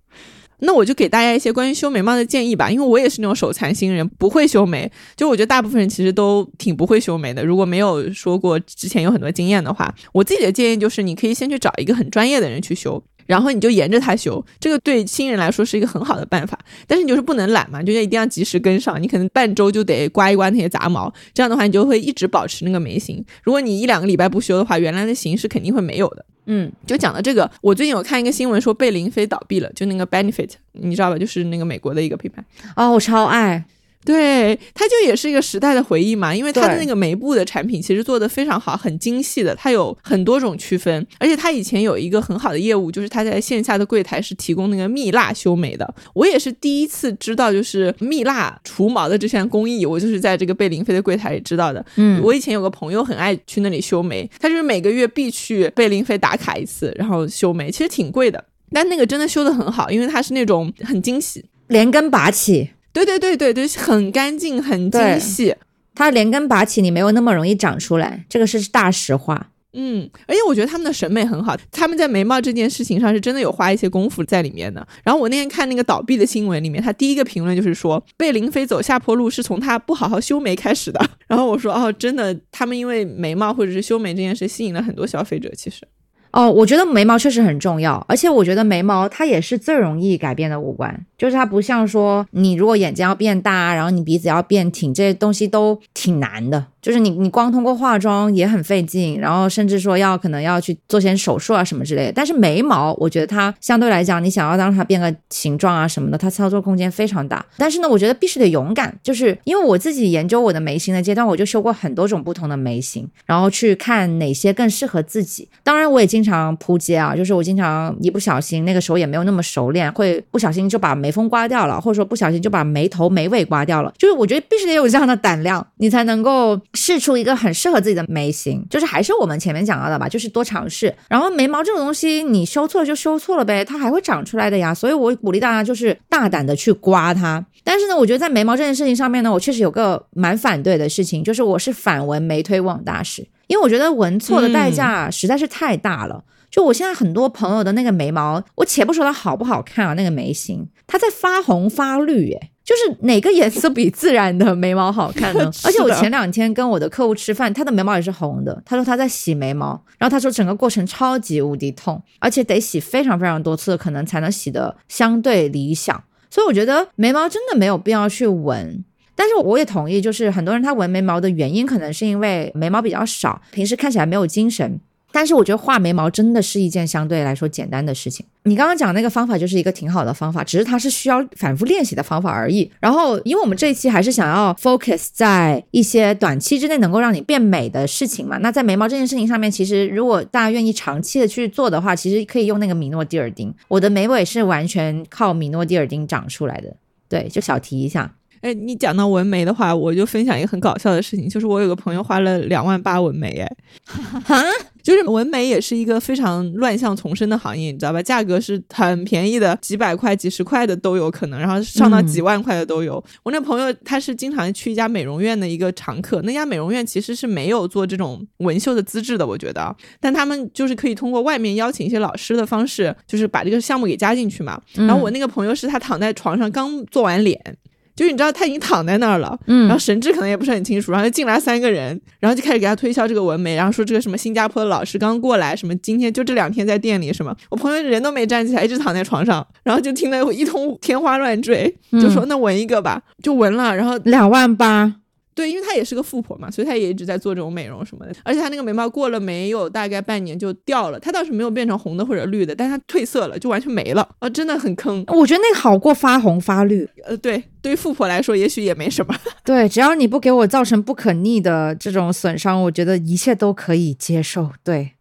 那我就给大家一些关于修眉毛的建议吧，因为我也是那种手残新人，不会修眉。就我觉得大部分人其实都挺不会修眉的。如果没有说过之前有很多经验的话，我自己的建议就是，你可以先去找一个很专业的人去修，然后你就沿着它修。这个对新人来说是一个很好的办法。但是你就是不能懒嘛，就是一定要及时跟上。你可能半周就得刮一刮那些杂毛，这样的话你就会一直保持那个眉形。如果你一两个礼拜不修的话，原来的形是肯定会没有的。
嗯，
就讲到这个，我最近有看一个新闻说贝玲妃倒闭了，就那个 Benefit，你知道吧？就是那个美国的一个品牌。
哦，我超爱。
对，它就也是一个时代的回忆嘛，因为它的那个眉部的产品其实做的非常好，很精细的，它有很多种区分，而且它以前有一个很好的业务，就是它在线下的柜台是提供那个蜜蜡修眉的。我也是第一次知道，就是蜜蜡除毛的这项工艺，我就是在这个贝玲妃的柜台里知道的。
嗯，
我以前有个朋友很爱去那里修眉，他就是每个月必去贝玲妃打卡一次，然后修眉，其实挺贵的，但那个真的修的很好，因为它是那种很精细，
连根拔起。
对对对对对，很干净，很精细。
它连根拔起，你没有那么容易长出来，这个是大实话。
嗯，而且我觉得他们的审美很好，他们在眉毛这件事情上是真的有花一些功夫在里面的。然后我那天看那个倒闭的新闻里面，他第一个评论就是说，贝玲妃走下坡路是从他不好好修眉开始的。然后我说，哦，真的，他们因为眉毛或者是修眉这件事吸引了很多消费者，其实。
哦，我觉得眉毛确实很重要，而且我觉得眉毛它也是最容易改变的五官，就是它不像说你如果眼睛要变大，然后你鼻子要变挺，这些东西都挺难的。就是你，你光通过化妆也很费劲，然后甚至说要可能要去做些手术啊什么之类的。但是眉毛，我觉得它相对来讲，你想要让它变个形状啊什么的，它操作空间非常大。但是呢，我觉得必须得勇敢，就是因为我自己研究我的眉形的阶段，我就修过很多种不同的眉形，然后去看哪些更适合自己。当然，我也经经常扑街啊，就是我经常一不小心，那个时候也没有那么熟练，会不小心就把眉峰刮掉了，或者说不小心就把眉头眉尾刮掉了。就是我觉得必须得有这样的胆量，你才能够。试出一个很适合自己的眉形，就是还是我们前面讲到的吧，就是多尝试。然后眉毛这种东西，你修错了就修错了呗，它还会长出来的呀。所以我鼓励大家就是大胆的去刮它。但是呢，我觉得在眉毛这件事情上面呢，我确实有个蛮反对的事情，就是我是反纹眉推网大师，因为我觉得纹错的代价实在是太大了。就我现在很多朋友的那个眉毛，我且不说它好不好看啊，那个眉形它在发红发绿，诶，就是哪个颜色比自然的眉毛好看呢？而且我前两天跟我的客户吃饭，他的眉毛也是红的。他说他在洗眉毛，然后他说整个过程超级无敌痛，而且得洗非常非常多次，可能才能洗得相对理想。所以我觉得眉毛真的没有必要去纹。但是我也同意，就是很多人他纹眉毛的原因，可能是因为眉毛比较少，平时看起来没有精神。但是我觉得画眉毛真的是一件相对来说简单的事情。你刚刚讲那个方法就是一个挺好的方法，只是它是需要反复练习的方法而已。然后，因为我们这一期还是想要 focus 在一些短期之内能够让你变美的事情嘛。那在眉毛这件事情上面，其实如果大家愿意长期的去做的话，其实可以用那个米诺地尔丁。我的眉尾是完全靠米诺地尔丁长出来的。对，就小提一下。
哎，你讲到纹眉的话，我就分享一个很搞笑的事情，就是我有个朋友花了两万八纹眉，哎，就是纹眉也是一个非常乱象丛生的行业，你知道吧？价格是很便宜的，几百块、几十块的都有可能，然后上到几万块的都有。我那朋友他是经常去一家美容院的一个常客，那家美容院其实是没有做这种纹绣的资质的，我觉得，但他们就是可以通过外面邀请一些老师的方式，就是把这个项目给加进去嘛。然后我那个朋友是他躺在床上刚做完脸。就是你知道他已经躺在那儿了，嗯，然后神志可能也不是很清楚，然后就进来三个人，然后就开始给他推销这个纹眉，然后说这个什么新加坡的老师刚过来，什么今天就这两天在店里什么，我朋友人都没站起来，一直躺在床上，然后就听得一通天花乱坠，就说那纹一个吧，就纹了，然后
两万八。
对，因为她也是个富婆嘛，所以她也一直在做这种美容什么的。而且她那个眉毛过了没有大概半年就掉了，她倒是没有变成红的或者绿的，但她褪色了，就完全没了啊！真的很坑。
我觉得那个好过发红发绿。
呃，对，对于富婆来说，也许也没什么。
对，只要你不给我造成不可逆的这种损伤，我觉得一切都可以接受。对。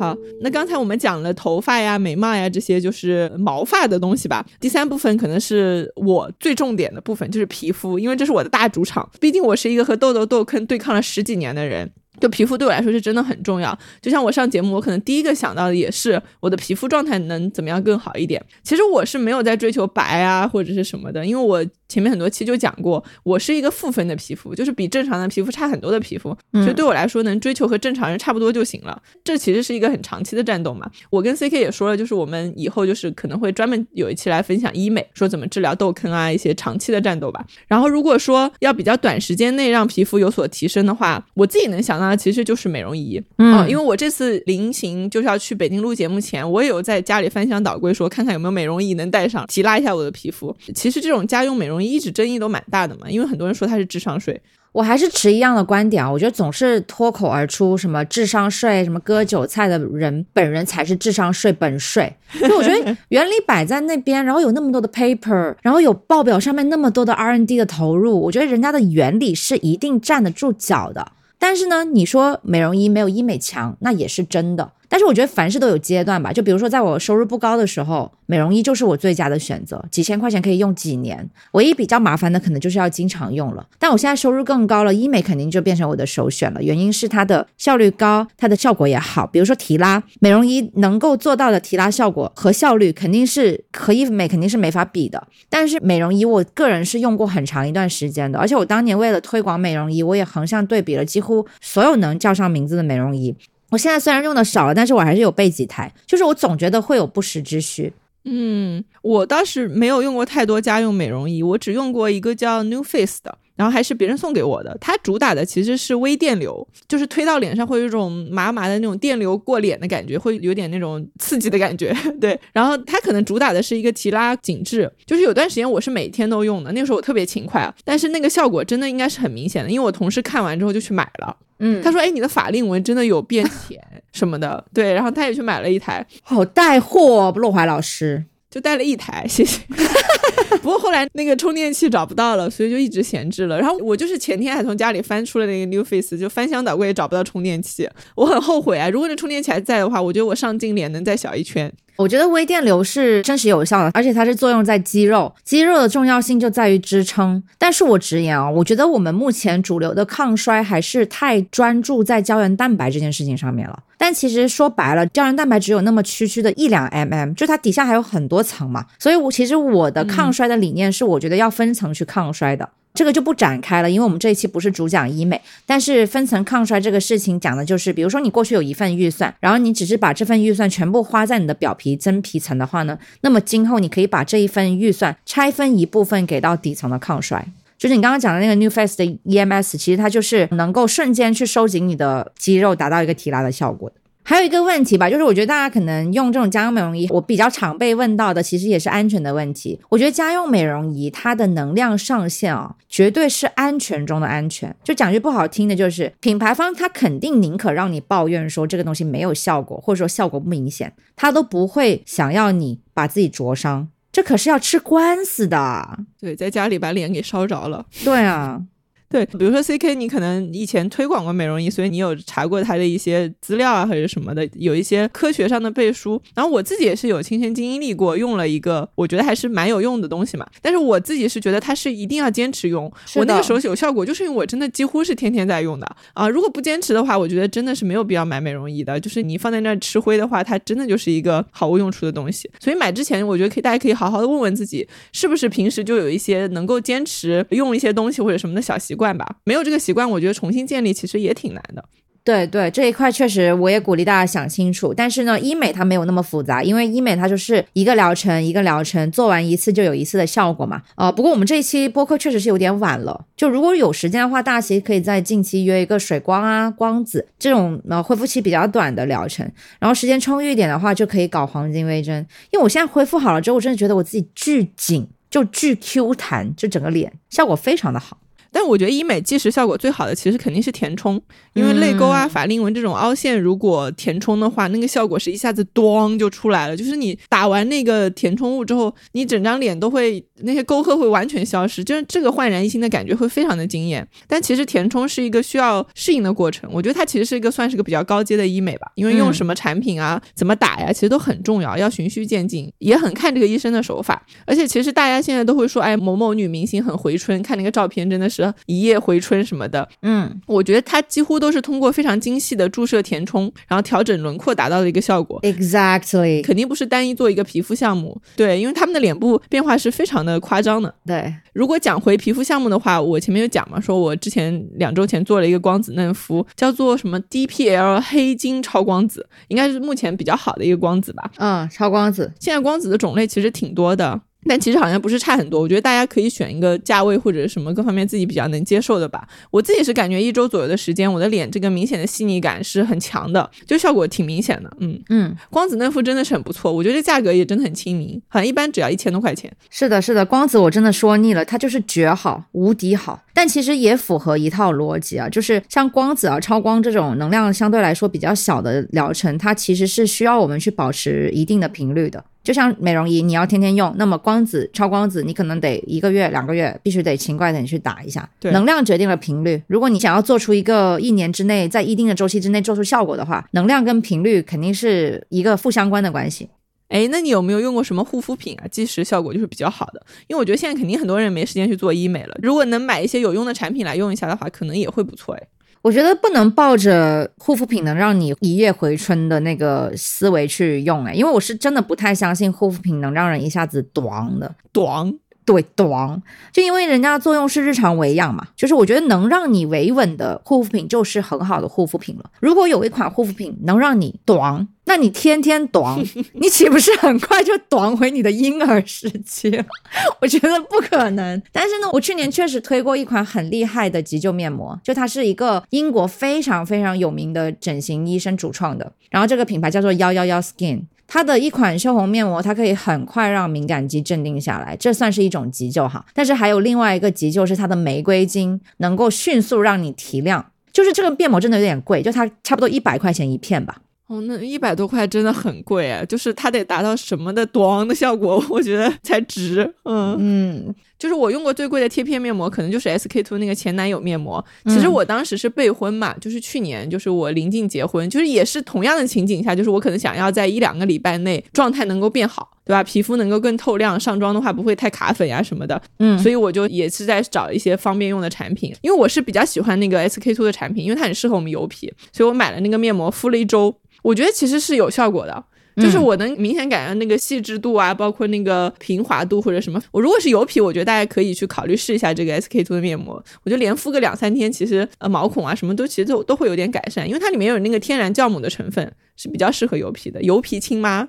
好，那刚才我们讲了头发呀、眉毛呀这些就是毛发的东西吧。第三部分可能是我最重点的部分，就是皮肤，因为这是我的大主场。毕竟我是一个和痘痘痘坑对抗了十几年的人。就皮肤对我来说是真的很重要，就像我上节目，我可能第一个想到的也是我的皮肤状态能怎么样更好一点。其实我是没有在追求白啊或者是什么的，因为我前面很多期就讲过，我是一个负分的皮肤，就是比正常的皮肤差很多的皮肤，所以对我来说能追求和正常人差不多就行了。这其实是一个很长期的战斗嘛。我跟 C K 也说了，就是我们以后就是可能会专门有一期来分享医美，说怎么治疗痘坑啊一些长期的战斗吧。然后如果说要比较短时间内让皮肤有所提升的话，我自己能想到的其实就是美容。容仪，嗯，因为我这次临行就是要去北京录节目前，我也有在家里翻箱倒柜，说看看有没有美容仪能带上，提拉一下我的皮肤。其实这种家用美容仪一直争议都蛮大的嘛，因为很多人说它是智商税。
我还是持一样的观点啊，我觉得总是脱口而出什么智商税、什么割韭菜的人本人才是智商税本税。就我觉得原理摆在那边，然后有那么多的 paper，然后有报表上面那么多的 R&D 的投入，我觉得人家的原理是一定站得住脚的。但是呢，你说美容仪没有医美强，那也是真的。但是我觉得凡事都有阶段吧，就比如说在我收入不高的时候，美容仪就是我最佳的选择，几千块钱可以用几年。唯一比较麻烦的可能就是要经常用了。但我现在收入更高了，医美肯定就变成我的首选了。原因是它的效率高，它的效果也好。比如说提拉，美容仪能够做到的提拉效果和效率，肯定是和医美肯定是没法比的。但是美容仪，我个人是用过很长一段时间的，而且我当年为了推广美容仪，我也横向对比了几乎所有能叫上名字的美容仪。我现在虽然用的少了，但是我还是有备几台，就是我总觉得会有不时之需。
嗯，我倒是没有用过太多家用美容仪，我只用过一个叫 New Face 的，然后还是别人送给我的。它主打的其实是微电流，就是推到脸上会有一种麻麻的那种电流过脸的感觉，会有点那种刺激的感觉。对，然后它可能主打的是一个提拉紧致，就是有段时间我是每天都用的，那个时候我特别勤快，但是那个效果真的应该是很明显的，因为我同事看完之后就去买了。嗯，他说：“哎，你的法令纹真的有变 浅什么的，对。”然后他也去买了一台，
好带货，洛怀老师
就带了一台，谢谢。不过后来那个充电器找不到了，所以就一直闲置了。然后我就是前天还从家里翻出了那个 New Face，就翻箱倒柜也找不到充电器，我很后悔啊。如果那充电器还在的话，我觉得我上镜脸能再小一圈。
我觉得微电流是真实有效的，而且它是作用在肌肉，肌肉的重要性就在于支撑。但是我直言啊，我觉得我们目前主流的抗衰还是太专注在胶原蛋白这件事情上面了。但其实说白了，胶原蛋白只有那么区区的一两 mm，就它底下还有很多层嘛。所以，我其实我的抗衰的理念是，我觉得要分层去抗衰的。这个就不展开了，因为我们这一期不是主讲医美，但是分层抗衰这个事情讲的就是，比如说你过去有一份预算，然后你只是把这份预算全部花在你的表皮真皮层的话呢，那么今后你可以把这一份预算拆分一部分给到底层的抗衰，就是你刚刚讲的那个 New Face 的 EMS，其实它就是能够瞬间去收紧你的肌肉，达到一个提拉的效果的。还有一个问题吧，就是我觉得大家可能用这种家用美容仪，我比较常被问到的，其实也是安全的问题。我觉得家用美容仪它的能量上限啊，绝对是安全中的安全。就讲句不好听的，就是品牌方他肯定宁可让你抱怨说这个东西没有效果，或者说效果不明显，他都不会想要你把自己灼伤。这可是要吃官司的。
对，在家里把脸给烧着了。
对啊。
对，比如说 C K，你可能以前推广过美容仪，所以你有查过它的一些资料啊，或者什么的，有一些科学上的背书。然后我自己也是有亲身经历过，用了一个我觉得还是蛮有用的东西嘛。但是我自己是觉得它是一定要坚持用。我那个时候有效果，就是因为我真的几乎是天天在用的啊。如果不坚持的话，我觉得真的是没有必要买美容仪的。就是你放在那儿吃灰的话，它真的就是一个毫无用处的东西。所以买之前，我觉得可以大家可以好好的问问自己，是不是平时就有一些能够坚持用一些东西或者什么的小习惯。惯吧，没有这个习惯，我觉得重新建立其实也挺难的。
对对，这一块确实我也鼓励大家想清楚。但是呢，医美它没有那么复杂，因为医美它就是一个疗程一个疗程，做完一次就有一次的效果嘛。啊，不过我们这一期播客确实是有点晚了，就如果有时间的话，大家可以在近期约一个水光啊、光子这种呃恢复期比较短的疗程，然后时间充裕一点的话，就可以搞黄金微针。因为我现在恢复好了之后，我真的觉得我自己巨紧，就巨 Q 弹，就整个脸效果非常的好。
但我觉得医美即时效果最好的其实肯定是填充，因为泪沟啊、法令纹这种凹陷，如果填充的话，那个效果是一下子咣就出来了。就是你打完那个填充物之后，你整张脸都会那些沟壑会完全消失，就是这个焕然一新的感觉会非常的惊艳。但其实填充是一个需要适应的过程，我觉得它其实是一个算是个比较高阶的医美吧，因为用什么产品啊、怎么打呀，其实都很重要，要循序渐进，也很看这个医生的手法。而且其实大家现在都会说，哎，某某女明星很回春，看那个照片真的是。一夜回春什么的，
嗯，
我觉得它几乎都是通过非常精细的注射填充，然后调整轮廓达到的一个效果。
Exactly，
肯定不是单一做一个皮肤项目。对，因为他们的脸部变化是非常的夸张的。
对，
如果讲回皮肤项目的话，我前面有讲嘛，说我之前两周前做了一个光子嫩肤，叫做什么 DPL 黑金超光子，应该是目前比较好的一个光子吧。
嗯，超光子。
现在光子的种类其实挺多的。但其实好像不是差很多，我觉得大家可以选一个价位或者什么各方面自己比较能接受的吧。我自己是感觉一周左右的时间，我的脸这个明显的细腻感是很强的，就效果挺明显的。嗯
嗯，
光子嫩肤真的是很不错，我觉得这价格也真的很亲民，好像一般只要一千多块钱。
是的，是的，光子我真的说腻了，它就是绝好，无敌好。但其实也符合一套逻辑啊，就是像光子啊、超光这种能量相对来说比较小的疗程，它其实是需要我们去保持一定的频率的。就像美容仪，你要天天用，那么光子、超光子，你可能得一个月、两个月，必须得勤快点去打一下。
对，
能量决定了频率。如果你想要做出一个一年之内，在一定的周期之内做出效果的话，能量跟频率肯定是一个负相关的关系。
哎，那你有没有用过什么护肤品啊？即时效果就是比较好的。因为我觉得现在肯定很多人没时间去做医美了，如果能买一些有用的产品来用一下的话，可能也会不错哎。
我觉得不能抱着护肤品能让你一夜回春的那个思维去用哎，因为我是真的不太相信护肤品能让人一下子短的
短。
对，短，就因为人家的作用是日常维养嘛，就是我觉得能让你维稳的护肤品就是很好的护肤品了。如果有一款护肤品能让你短，那你天天短，你岂不是很快就短回你的婴儿时期？我觉得不可能。但是呢，我去年确实推过一款很厉害的急救面膜，就它是一个英国非常非常有名的整形医生主创的，然后这个品牌叫做幺幺幺 Skin。它的一款修红面膜，它可以很快让敏感肌镇定下来，这算是一种急救哈。但是还有另外一个急救是它的玫瑰金，能够迅速让你提亮。就是这个面膜真的有点贵，就它差不多一百块钱一片吧。
哦，那一百多块真的很贵啊！就是它得达到什么的咣的效果，我觉得才值。嗯
嗯。
就是我用过最贵的贴片面膜，可能就是 SK two 那个前男友面膜。其实我当时是备婚嘛，就是去年，就是我临近结婚，就是也是同样的情景下，就是我可能想要在一两个礼拜内状态能够变好，对吧？皮肤能够更透亮，上妆的话不会太卡粉呀什么的。
嗯，
所以我就也是在找一些方便用的产品，因为我是比较喜欢那个 SK two 的产品，因为它很适合我们油皮，所以我买了那个面膜敷了一周，我觉得其实是有效果的。就是我能明显感觉那个细致度啊，包括那个平滑度或者什么。我如果是油皮，我觉得大家可以去考虑试一下这个 SK two 的面膜。我觉得连敷个两三天，其实呃毛孔啊什么都其实都都会有点改善，因为它里面有那个天然酵母的成分，是比较适合油皮的。油皮亲妈。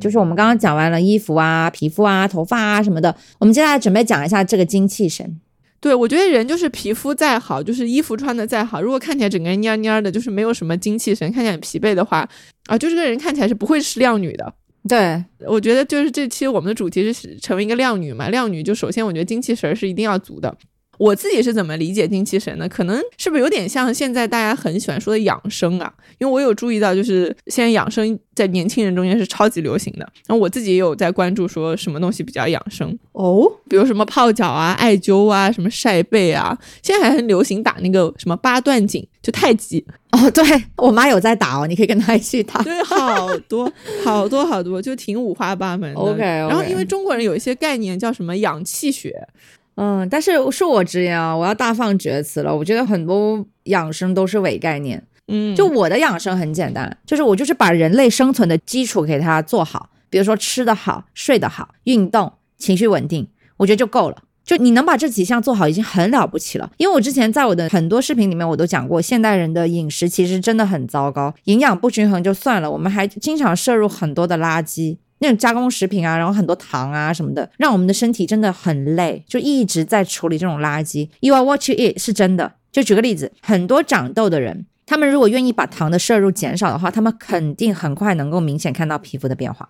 就是我们刚刚讲完了衣服啊、皮肤啊、头发啊什么的，我们接下来准备讲一下这个精气神。
对，我觉得人就是皮肤再好，就是衣服穿的再好，如果看起来整个人蔫蔫的，就是没有什么精气神，看起来很疲惫的话，啊，就这个人看起来是不会是靓女的。
对，
我觉得就是这期我们的主题是成为一个靓女嘛，靓女就首先我觉得精气神是一定要足的。我自己是怎么理解精气神的？可能是不是有点像现在大家很喜欢说的养生啊？因为我有注意到，就是现在养生在年轻人中间是超级流行的。然后我自己也有在关注，说什么东西比较养生
哦，
比如什么泡脚啊、艾灸啊、什么晒背啊。现在还很流行打那个什么八段锦，就太极。
哦，对我妈有在打哦，你可以跟她一起打。
对，好多好多好多，就挺五花八门的。
OK，
然后因为中国人有一些概念叫什么养气血。
嗯，但是恕我直言啊，我要大放厥词了。我觉得很多养生都是伪概念。
嗯，
就我的养生很简单，就是我就是把人类生存的基础给它做好，比如说吃得好、睡得好、运动、情绪稳定，我觉得就够了。就你能把这几项做好，已经很了不起了。因为我之前在我的很多视频里面，我都讲过，现代人的饮食其实真的很糟糕，营养不均衡就算了，我们还经常摄入很多的垃圾。那种加工食品啊，然后很多糖啊什么的，让我们的身体真的很累，就一直在处理这种垃圾。You are what you eat 是真的。就举个例子，很多长痘的人，他们如果愿意把糖的摄入减少的话，他们肯定很快能够明显看到皮肤的变化。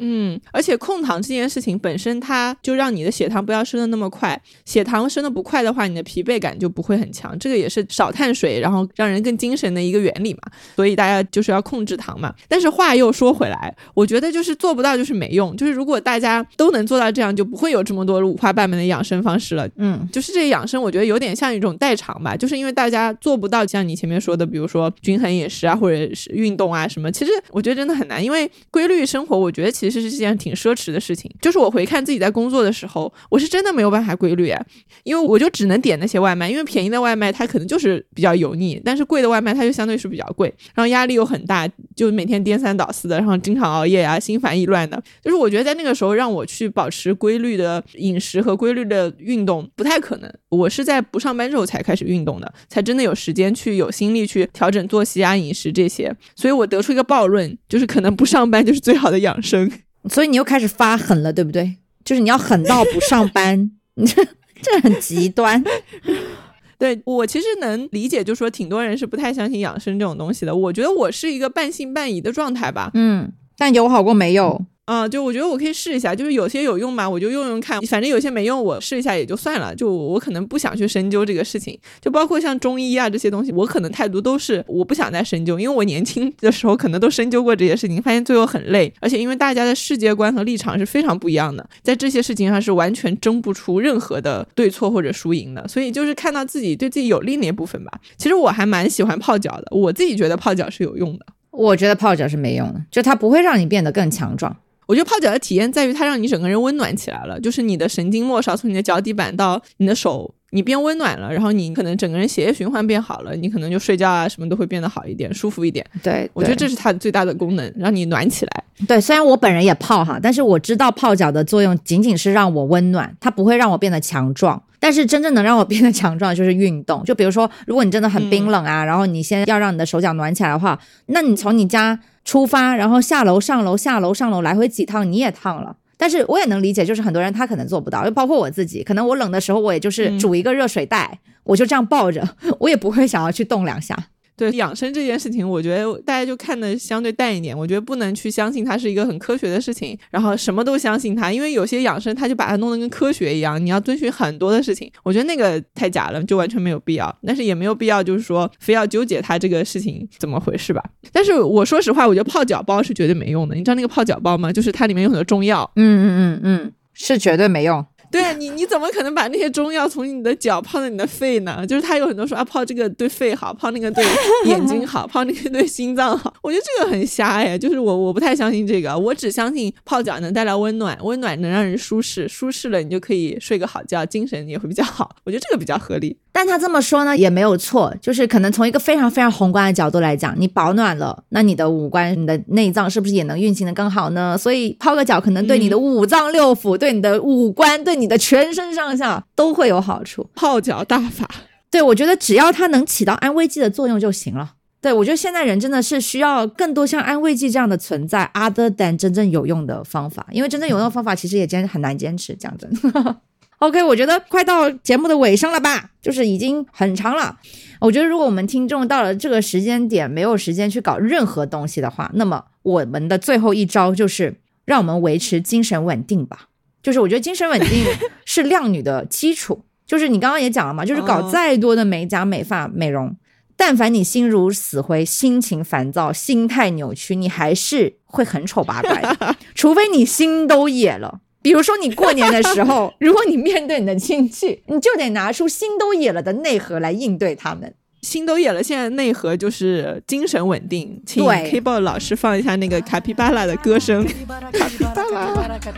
嗯，而且控糖这件事情本身，它就让你的血糖不要升的那么快。血糖升的不快的话，你的疲惫感就不会很强。这个也是少碳水，然后让人更精神的一个原理嘛。所以大家就是要控制糖嘛。但是话又说回来，我觉得就是做不到就是没用。就是如果大家都能做到这样，就不会有这么多五花八门的养生方式了。
嗯，
就是这养生，我觉得有点像一种代偿吧。就是因为大家做不到像你前面说的，比如说均衡饮食啊，或者是运动啊什么。其实我觉得真的很难，因为规律生活，我觉得其实。其实是件挺奢侈的事情。就是我回看自己在工作的时候，我是真的没有办法规律啊，因为我就只能点那些外卖，因为便宜的外卖它可能就是比较油腻，但是贵的外卖它就相对是比较贵，然后压力又很大，就每天颠三倒四的，然后经常熬夜呀，心烦意乱的。就是我觉得在那个时候让我去保持规律的饮食和规律的运动不太可能。我是在不上班之后才开始运动的，才真的有时间去有心力去调整作息啊、饮食这些。所以我得出一个暴论，就是可能不上班就是最好的养生。
所以你又开始发狠了，对不对？就是你要狠到不上班，你 这这很极端。
对我其实能理解，就是说挺多人是不太相信养生这种东西的。我觉得我是一个半信半疑的状态吧。
嗯，但有好过没有。
啊，就我觉得我可以试一下，就是有些有用嘛，我就用用看，反正有些没用，我试一下也就算了。就我可能不想去深究这个事情，就包括像中医啊这些东西，我可能态度都是我不想再深究，因为我年轻的时候可能都深究过这些事情，发现最后很累，而且因为大家的世界观和立场是非常不一样的，在这些事情上是完全争不出任何的对错或者输赢的。所以就是看到自己对自己有利那部分吧。其实我还蛮喜欢泡脚的，我自己觉得泡脚是有用的。
我觉得泡脚是没用的，就它不会让你变得更强壮。
我觉得泡脚的体验在于它让你整个人温暖起来了，就是你的神经末梢从你的脚底板到你的手。你变温暖了，然后你可能整个人血液循环变好了，你可能就睡觉啊什么都会变得好一点，舒服一点。
对，
我觉得这是它的最大的功能，让你暖起来。
对，虽然我本人也泡哈，但是我知道泡脚的作用仅仅是让我温暖，它不会让我变得强壮。但是真正能让我变得强壮就是运动。就比如说，如果你真的很冰冷啊，然后你先要让你的手脚暖起来的话，那你从你家出发，然后下楼上楼下楼上楼来回几趟，你也烫了。但是我也能理解，就是很多人他可能做不到，就包括我自己，可能我冷的时候，我也就是煮一个热水袋，我就这样抱着，我也不会想要去动两下。
对养生这件事情，我觉得大家就看的相对淡一点。我觉得不能去相信它是一个很科学的事情，然后什么都相信它，因为有些养生他就把它弄得跟科学一样，你要遵循很多的事情。我觉得那个太假了，就完全没有必要。但是也没有必要就是说非要纠结它这个事情怎么回事吧。但是我说实话，我觉得泡脚包是绝对没用的。你知道那个泡脚包吗？就是它里面有很多中药。
嗯嗯嗯嗯，是绝对没用。
对啊，你你怎么可能把那些中药从你的脚泡到你的肺呢？就是他有很多说啊，泡这个对肺好，泡那个对眼睛好，泡那个对心脏好。我觉得这个很瞎哎，就是我我不太相信这个，我只相信泡脚能带来温暖，温暖能让人舒适，舒适了你就可以睡个好觉，精神也会比较好。我觉得这个比较合理。
但他这么说呢也没有错，就是可能从一个非常非常宏观的角度来讲，你保暖了，那你的五官、你的内脏是不是也能运行的更好呢？所以泡个脚可能对你的五脏六腑、对你的五官、对你的全身上下都会有好处。
泡脚大法，
对我觉得只要它能起到安慰剂的作用就行了。对我觉得现在人真的是需要更多像安慰剂这样的存在，other than 真正有用的方法，因为真正有用的方法其实也坚很难坚持，讲真的。OK，我觉得快到节目的尾声了吧，就是已经很长了。我觉得如果我们听众到了这个时间点没有时间去搞任何东西的话，那么我们的最后一招就是让我们维持精神稳定吧。就是我觉得精神稳定 是靓女的基础。就是你刚刚也讲了嘛，就是搞再多的美甲、美发、美容，但凡你心如死灰、心情烦躁、心态扭曲，你还是会很丑八怪的。除非你心都野了。比如说你过年的时候，如果你面对你的亲戚，你就得拿出心都野了的内核来应对他们。
心都野了，现在内核就是精神稳定。请 K 宝老师放一下那个 卡皮巴拉的歌声。卡皮巴拉，
卡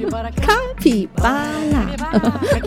皮巴拉。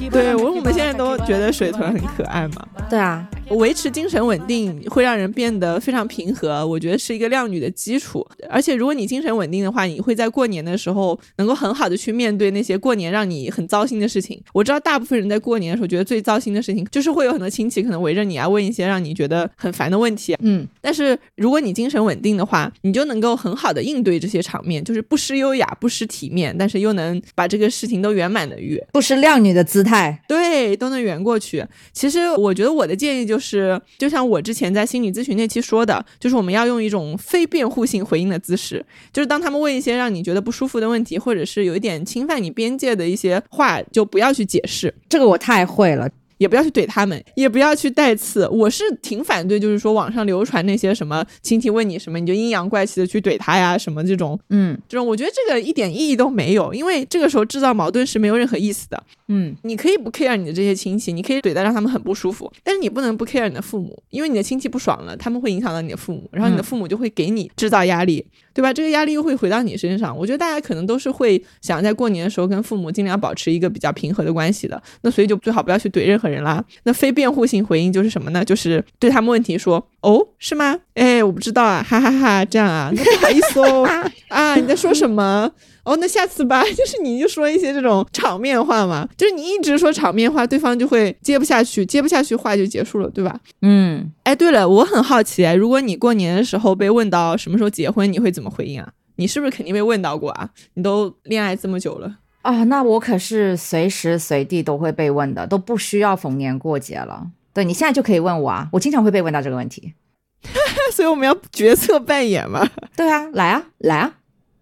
对我，我们现在都觉得水豚很可爱嘛。
对啊。
维持精神稳定会让人变得非常平和，我觉得是一个靓女的基础。而且如果你精神稳定的话，你会在过年的时候能够很好的去面对那些过年让你很糟心的事情。我知道大部分人在过年的时候觉得最糟心的事情就是会有很多亲戚可能围着你啊问一些让你觉得很烦的问题。
嗯，
但是如果你精神稳定的话，你就能够很好的应对这些场面，就是不失优雅，不失体面，但是又能把这个事情都圆满的圆，
不失靓女的姿态，
对，都能圆过去。其实我觉得我的建议就是，是就像我之前在心理咨询那期说的，就是我们要用一种非辩护性回应的姿势，就是当他们问一些让你觉得不舒服的问题，或者是有一点侵犯你边界的一些话，就不要去解释。
这个我太会了。
也不要去怼他们，也不要去带刺。我是挺反对，就是说网上流传那些什么亲戚问你什么，你就阴阳怪气的去怼他呀，什么这种，
嗯，
这种我觉得这个一点意义都没有，因为这个时候制造矛盾是没有任何意思的。
嗯，
你可以不 care 你的这些亲戚，你可以怼的让他们很不舒服，但是你不能不 care 你的父母，因为你的亲戚不爽了，他们会影响到你的父母，然后你的父母就会给你制造压力。对吧？这个压力又会回到你身上。我觉得大家可能都是会想在过年的时候跟父母尽量保持一个比较平和的关系的。那所以就最好不要去怼任何人啦。那非辩护性回应就是什么呢？就是对他们问题说：“哦，是吗？哎，我不知道啊，哈哈哈，这样啊，那不好意思哦。啊，你在说什么？”哦，那下次吧，就是你就说一些这种场面话嘛，就是你一直说场面话，对方就会接不下去，接不下去话就结束了，对吧？
嗯，
哎，对了，我很好奇，如果你过年的时候被问到什么时候结婚，你会怎么回应啊？你是不是肯定被问到过啊？你都恋爱这么久了
啊？那我可是随时随地都会被问的，都不需要逢年过节了。对你现在就可以问我啊，我经常会被问到这个问题，
所以我们要角色扮演嘛？
对啊，来啊，来啊。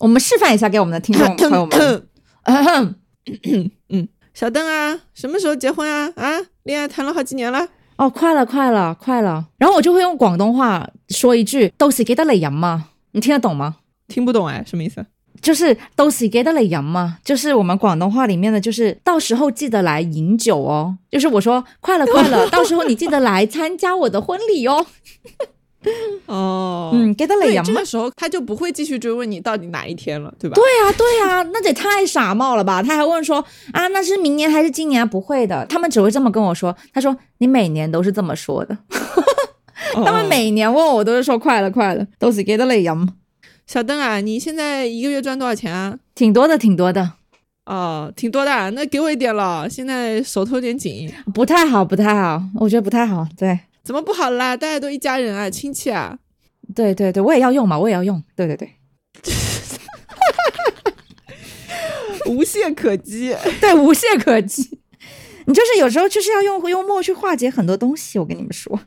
我们示范一下给我们的听众 朋友们。
嗯，小邓啊，什么时候结婚啊？啊，恋爱谈了好几年了。
哦，快了，快了，快了。然后我就会用广东话说一句：“都是给得来人嘛。”你听得懂吗？
听不懂哎，什么意思？
就是都是给得来人嘛，就是我们广东话里面的，就是到时候记得来饮酒哦。就是我说快了，快了，到时候你记得来参加我的婚礼哦。
哦，
嗯，给他累呀。
这个时候他就不会继续追问你到底哪一天了，对吧？
对呀，对呀，那得太傻帽了吧？他还问说啊，那是明年还是今年？不会的，他们只会这么跟我说。他说你每年都是这么说的，他们每年问我都是说快了，快了，都是给他累呀。
小邓啊，你现在一个月赚多少钱啊？
挺多的，挺多的。
哦，挺多的，那给我一点了。现在手头有点紧，
不太好，不太好，我觉得不太好。对。
怎么不好啦？大家都一家人啊，亲戚啊。
对对对，我也要用嘛，我也要用。对对对，
无懈可击。
对，无懈可击。你就是有时候就是要用幽默去化解很多东西。我跟你们说。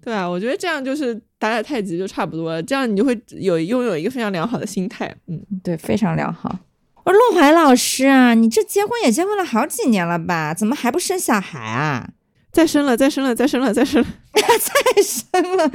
对啊，我觉得这样就是打打太极就差不多了。这样你就会有拥有一个非常良好的心态。嗯，
对，非常良好。我说洛怀老师啊，你这结婚也结婚了好几年了吧？怎么还不生小孩啊？
再生了，再生了，再生了，再生了，
再生了啊！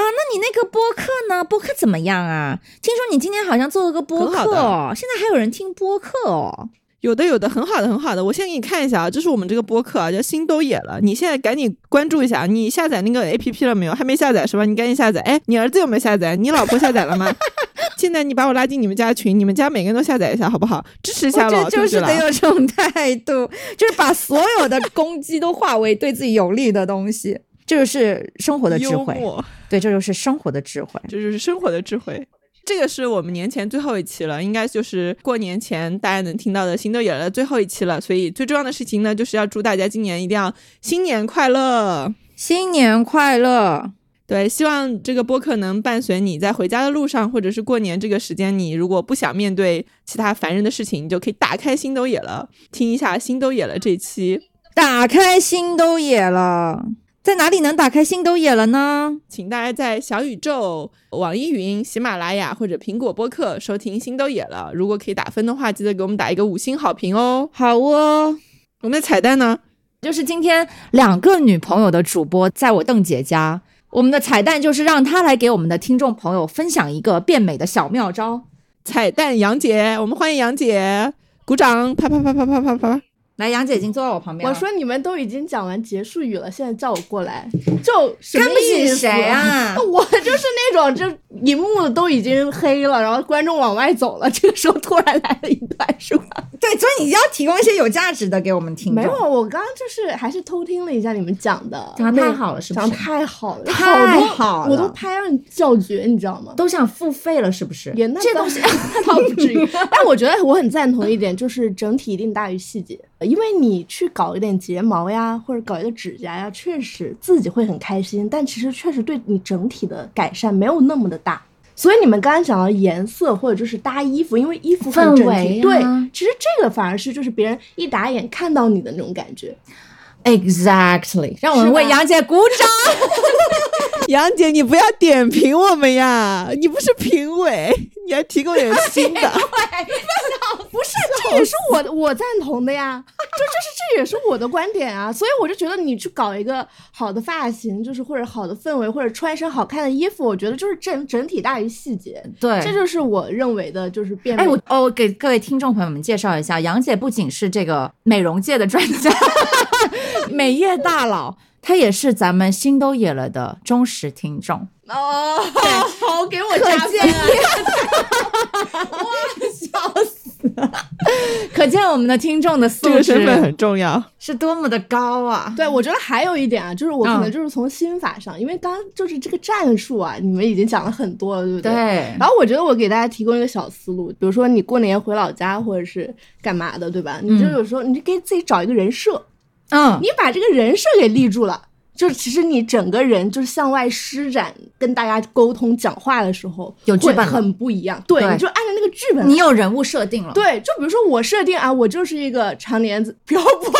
那你那个播客呢？播客怎么样啊？听说你今天好像做了个播客，现在还有人听播客哦。
有的，有的，很好的，很好的。我先给你看一下啊，这是我们这个播客啊，叫心都野了。你现在赶紧关注一下，你下载那个 A P P 了没有？还没下载是吧？你赶紧下载。哎，你儿子有没有下载？你老婆下载了吗？现在你把我拉进你们家群，你们家每个人都下载一下，好不好？支持一下
老就是得有这种态度，就是把所有的攻击都化为对自己有利的东西，这就是生活的智慧。对，这就是生活的智慧，
这就是生活的智慧。这个是我们年前最后一期了，应该就是过年前大家能听到的新都野了最后一期了。所以最重要的事情呢，就是要祝大家今年一定要新年快乐，
新年快乐。
对，希望这个播客能伴随你在回家的路上，或者是过年这个时间，你如果不想面对其他烦人的事情，你就可以打开心都野了，听一下心都野了这期。
打开心都野了，在哪里能打开星斗野了呢？
请大家在小宇宙、网易云、喜马拉雅或者苹果播客收听星斗野了。如果可以打分的话，记得给我们打一个五星好评哦。
好哦，
我们的彩蛋呢？
就是今天两个女朋友的主播在我邓姐家，我们的彩蛋就是让她来给我们的听众朋友分享一个变美的小妙招。
彩蛋杨姐，我们欢迎杨姐，鼓掌，啪啪啪啪啪啪啪。
来，杨姐已经坐在我旁边
我说你们都已经讲完结束语了，现在叫我过来，就什么
看不起谁啊
我就是那种，就荧幕都已经黑了，然后观众往外走了，这个时候突然来了一段，是吧？
对，所以你要提供一些有价值的给我们听。
没有，我刚刚就是还是偷听了一下你们讲的，
讲的太好了是不是
讲得太好了，
太
好
了
我都拍让你叫绝，你知道吗？
都想付费了，是不是？
也那倒
这东西
倒不至于，但我觉得我很赞同一点，就是整体一定大于细节。因为你去搞一点睫毛呀，或者搞一个指甲呀，确实自己会很开心，但其实确实对你整体的改善没有那么的大。所以你们刚刚讲到颜色或者就是搭衣服，因为衣服很整
氛围
体，
啊
对，其实这个反而是就是别人一打眼看到你的那种感觉。
Exactly，让我们为杨姐鼓掌。
杨姐，你不要点评我们呀，你不是评委，你还提供点新的。
不是，这也是我我赞同的呀，就这是这也是我的观点啊，所以我就觉得你去搞一个好的发型，就是或者好的氛围，或者穿一身好看的衣服，我觉得就是整整体大于细节，
对
这就是我认为的，就是变美。
哎，我哦，我给各位听众朋友们介绍一下，杨姐不仅是这个美容界的专家，美业大佬，她也是咱们心都野了的忠实听众。
哦，好，给我
可
加分
见
啊！
笑死了！可见我们的听众的素
这个身份
质
很重要。
是多么的高啊！
对，我觉得还有一点啊，就是我可能
嗯
就是从心法上，因为刚刚就是这个战术啊，你们已经讲了很多了，对不对？
对
然后我觉得我给大家提供一个小思路，比如说你过年回老家或者是干嘛的，对吧？你就
嗯
有时候你就给自己找一个人设，
嗯，
你把这个人设给立住了，就是其实你整个人就是向外施展，跟大家沟通讲话的时候会
有剧本
很不一样。对，
对
你就按照那个剧本。
你有人物设定了。
对，就比如说我设定啊，我就是一个常年漂泊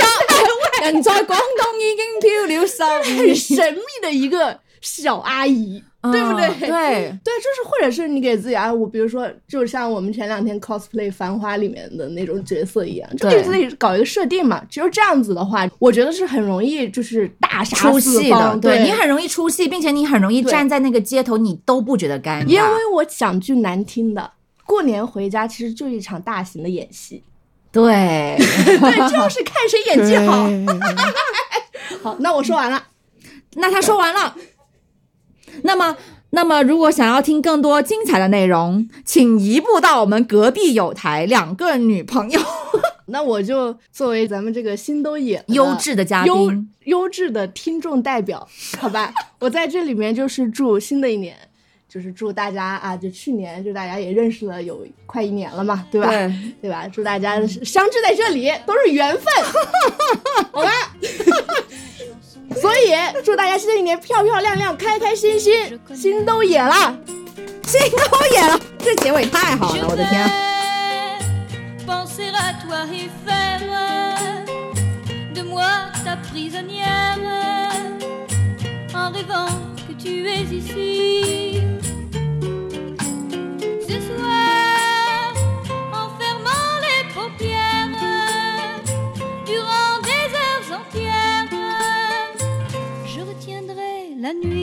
在
人在广东已经漂流三
很，神秘的一个小阿姨，对不对？
嗯对，
对，就是或者是你给自己啊，我比如说，就像我们前两天 cosplay《繁花》里面的那种角色一样，就
对
给自己搞一个设定嘛。只有这样子的话，我觉得是很容易就是大杀
出戏的，
四方。对
你很容易出戏，并且你很容易站在那个街头，你都不觉得尴尬。
因为我讲句难听的，过年回家其实就一场大型的演戏，
对，
对，就是看谁演技好。
对
好，那我说完了。
那他说完了。那么，那么如果想要听更多精彩的内容，请移步到我们隔壁有台两个女朋友
那我就作为咱们这个心都野
优质的嘉
优
宾，
优质的听众代表，好吧，我在这里面就是祝新的一年，就是祝大家啊，就去年就大家也认识了有快一年了嘛，对吧？
对
对吧？祝大家相聚在这里都是缘分，好吧？所以祝大家新的一年漂漂亮亮、开开心心，心都野了。
心都野了，这结尾太好了，我的天
！Penser à toi et faire de moi ta prisonnière en rêvant que tu es ici nuit.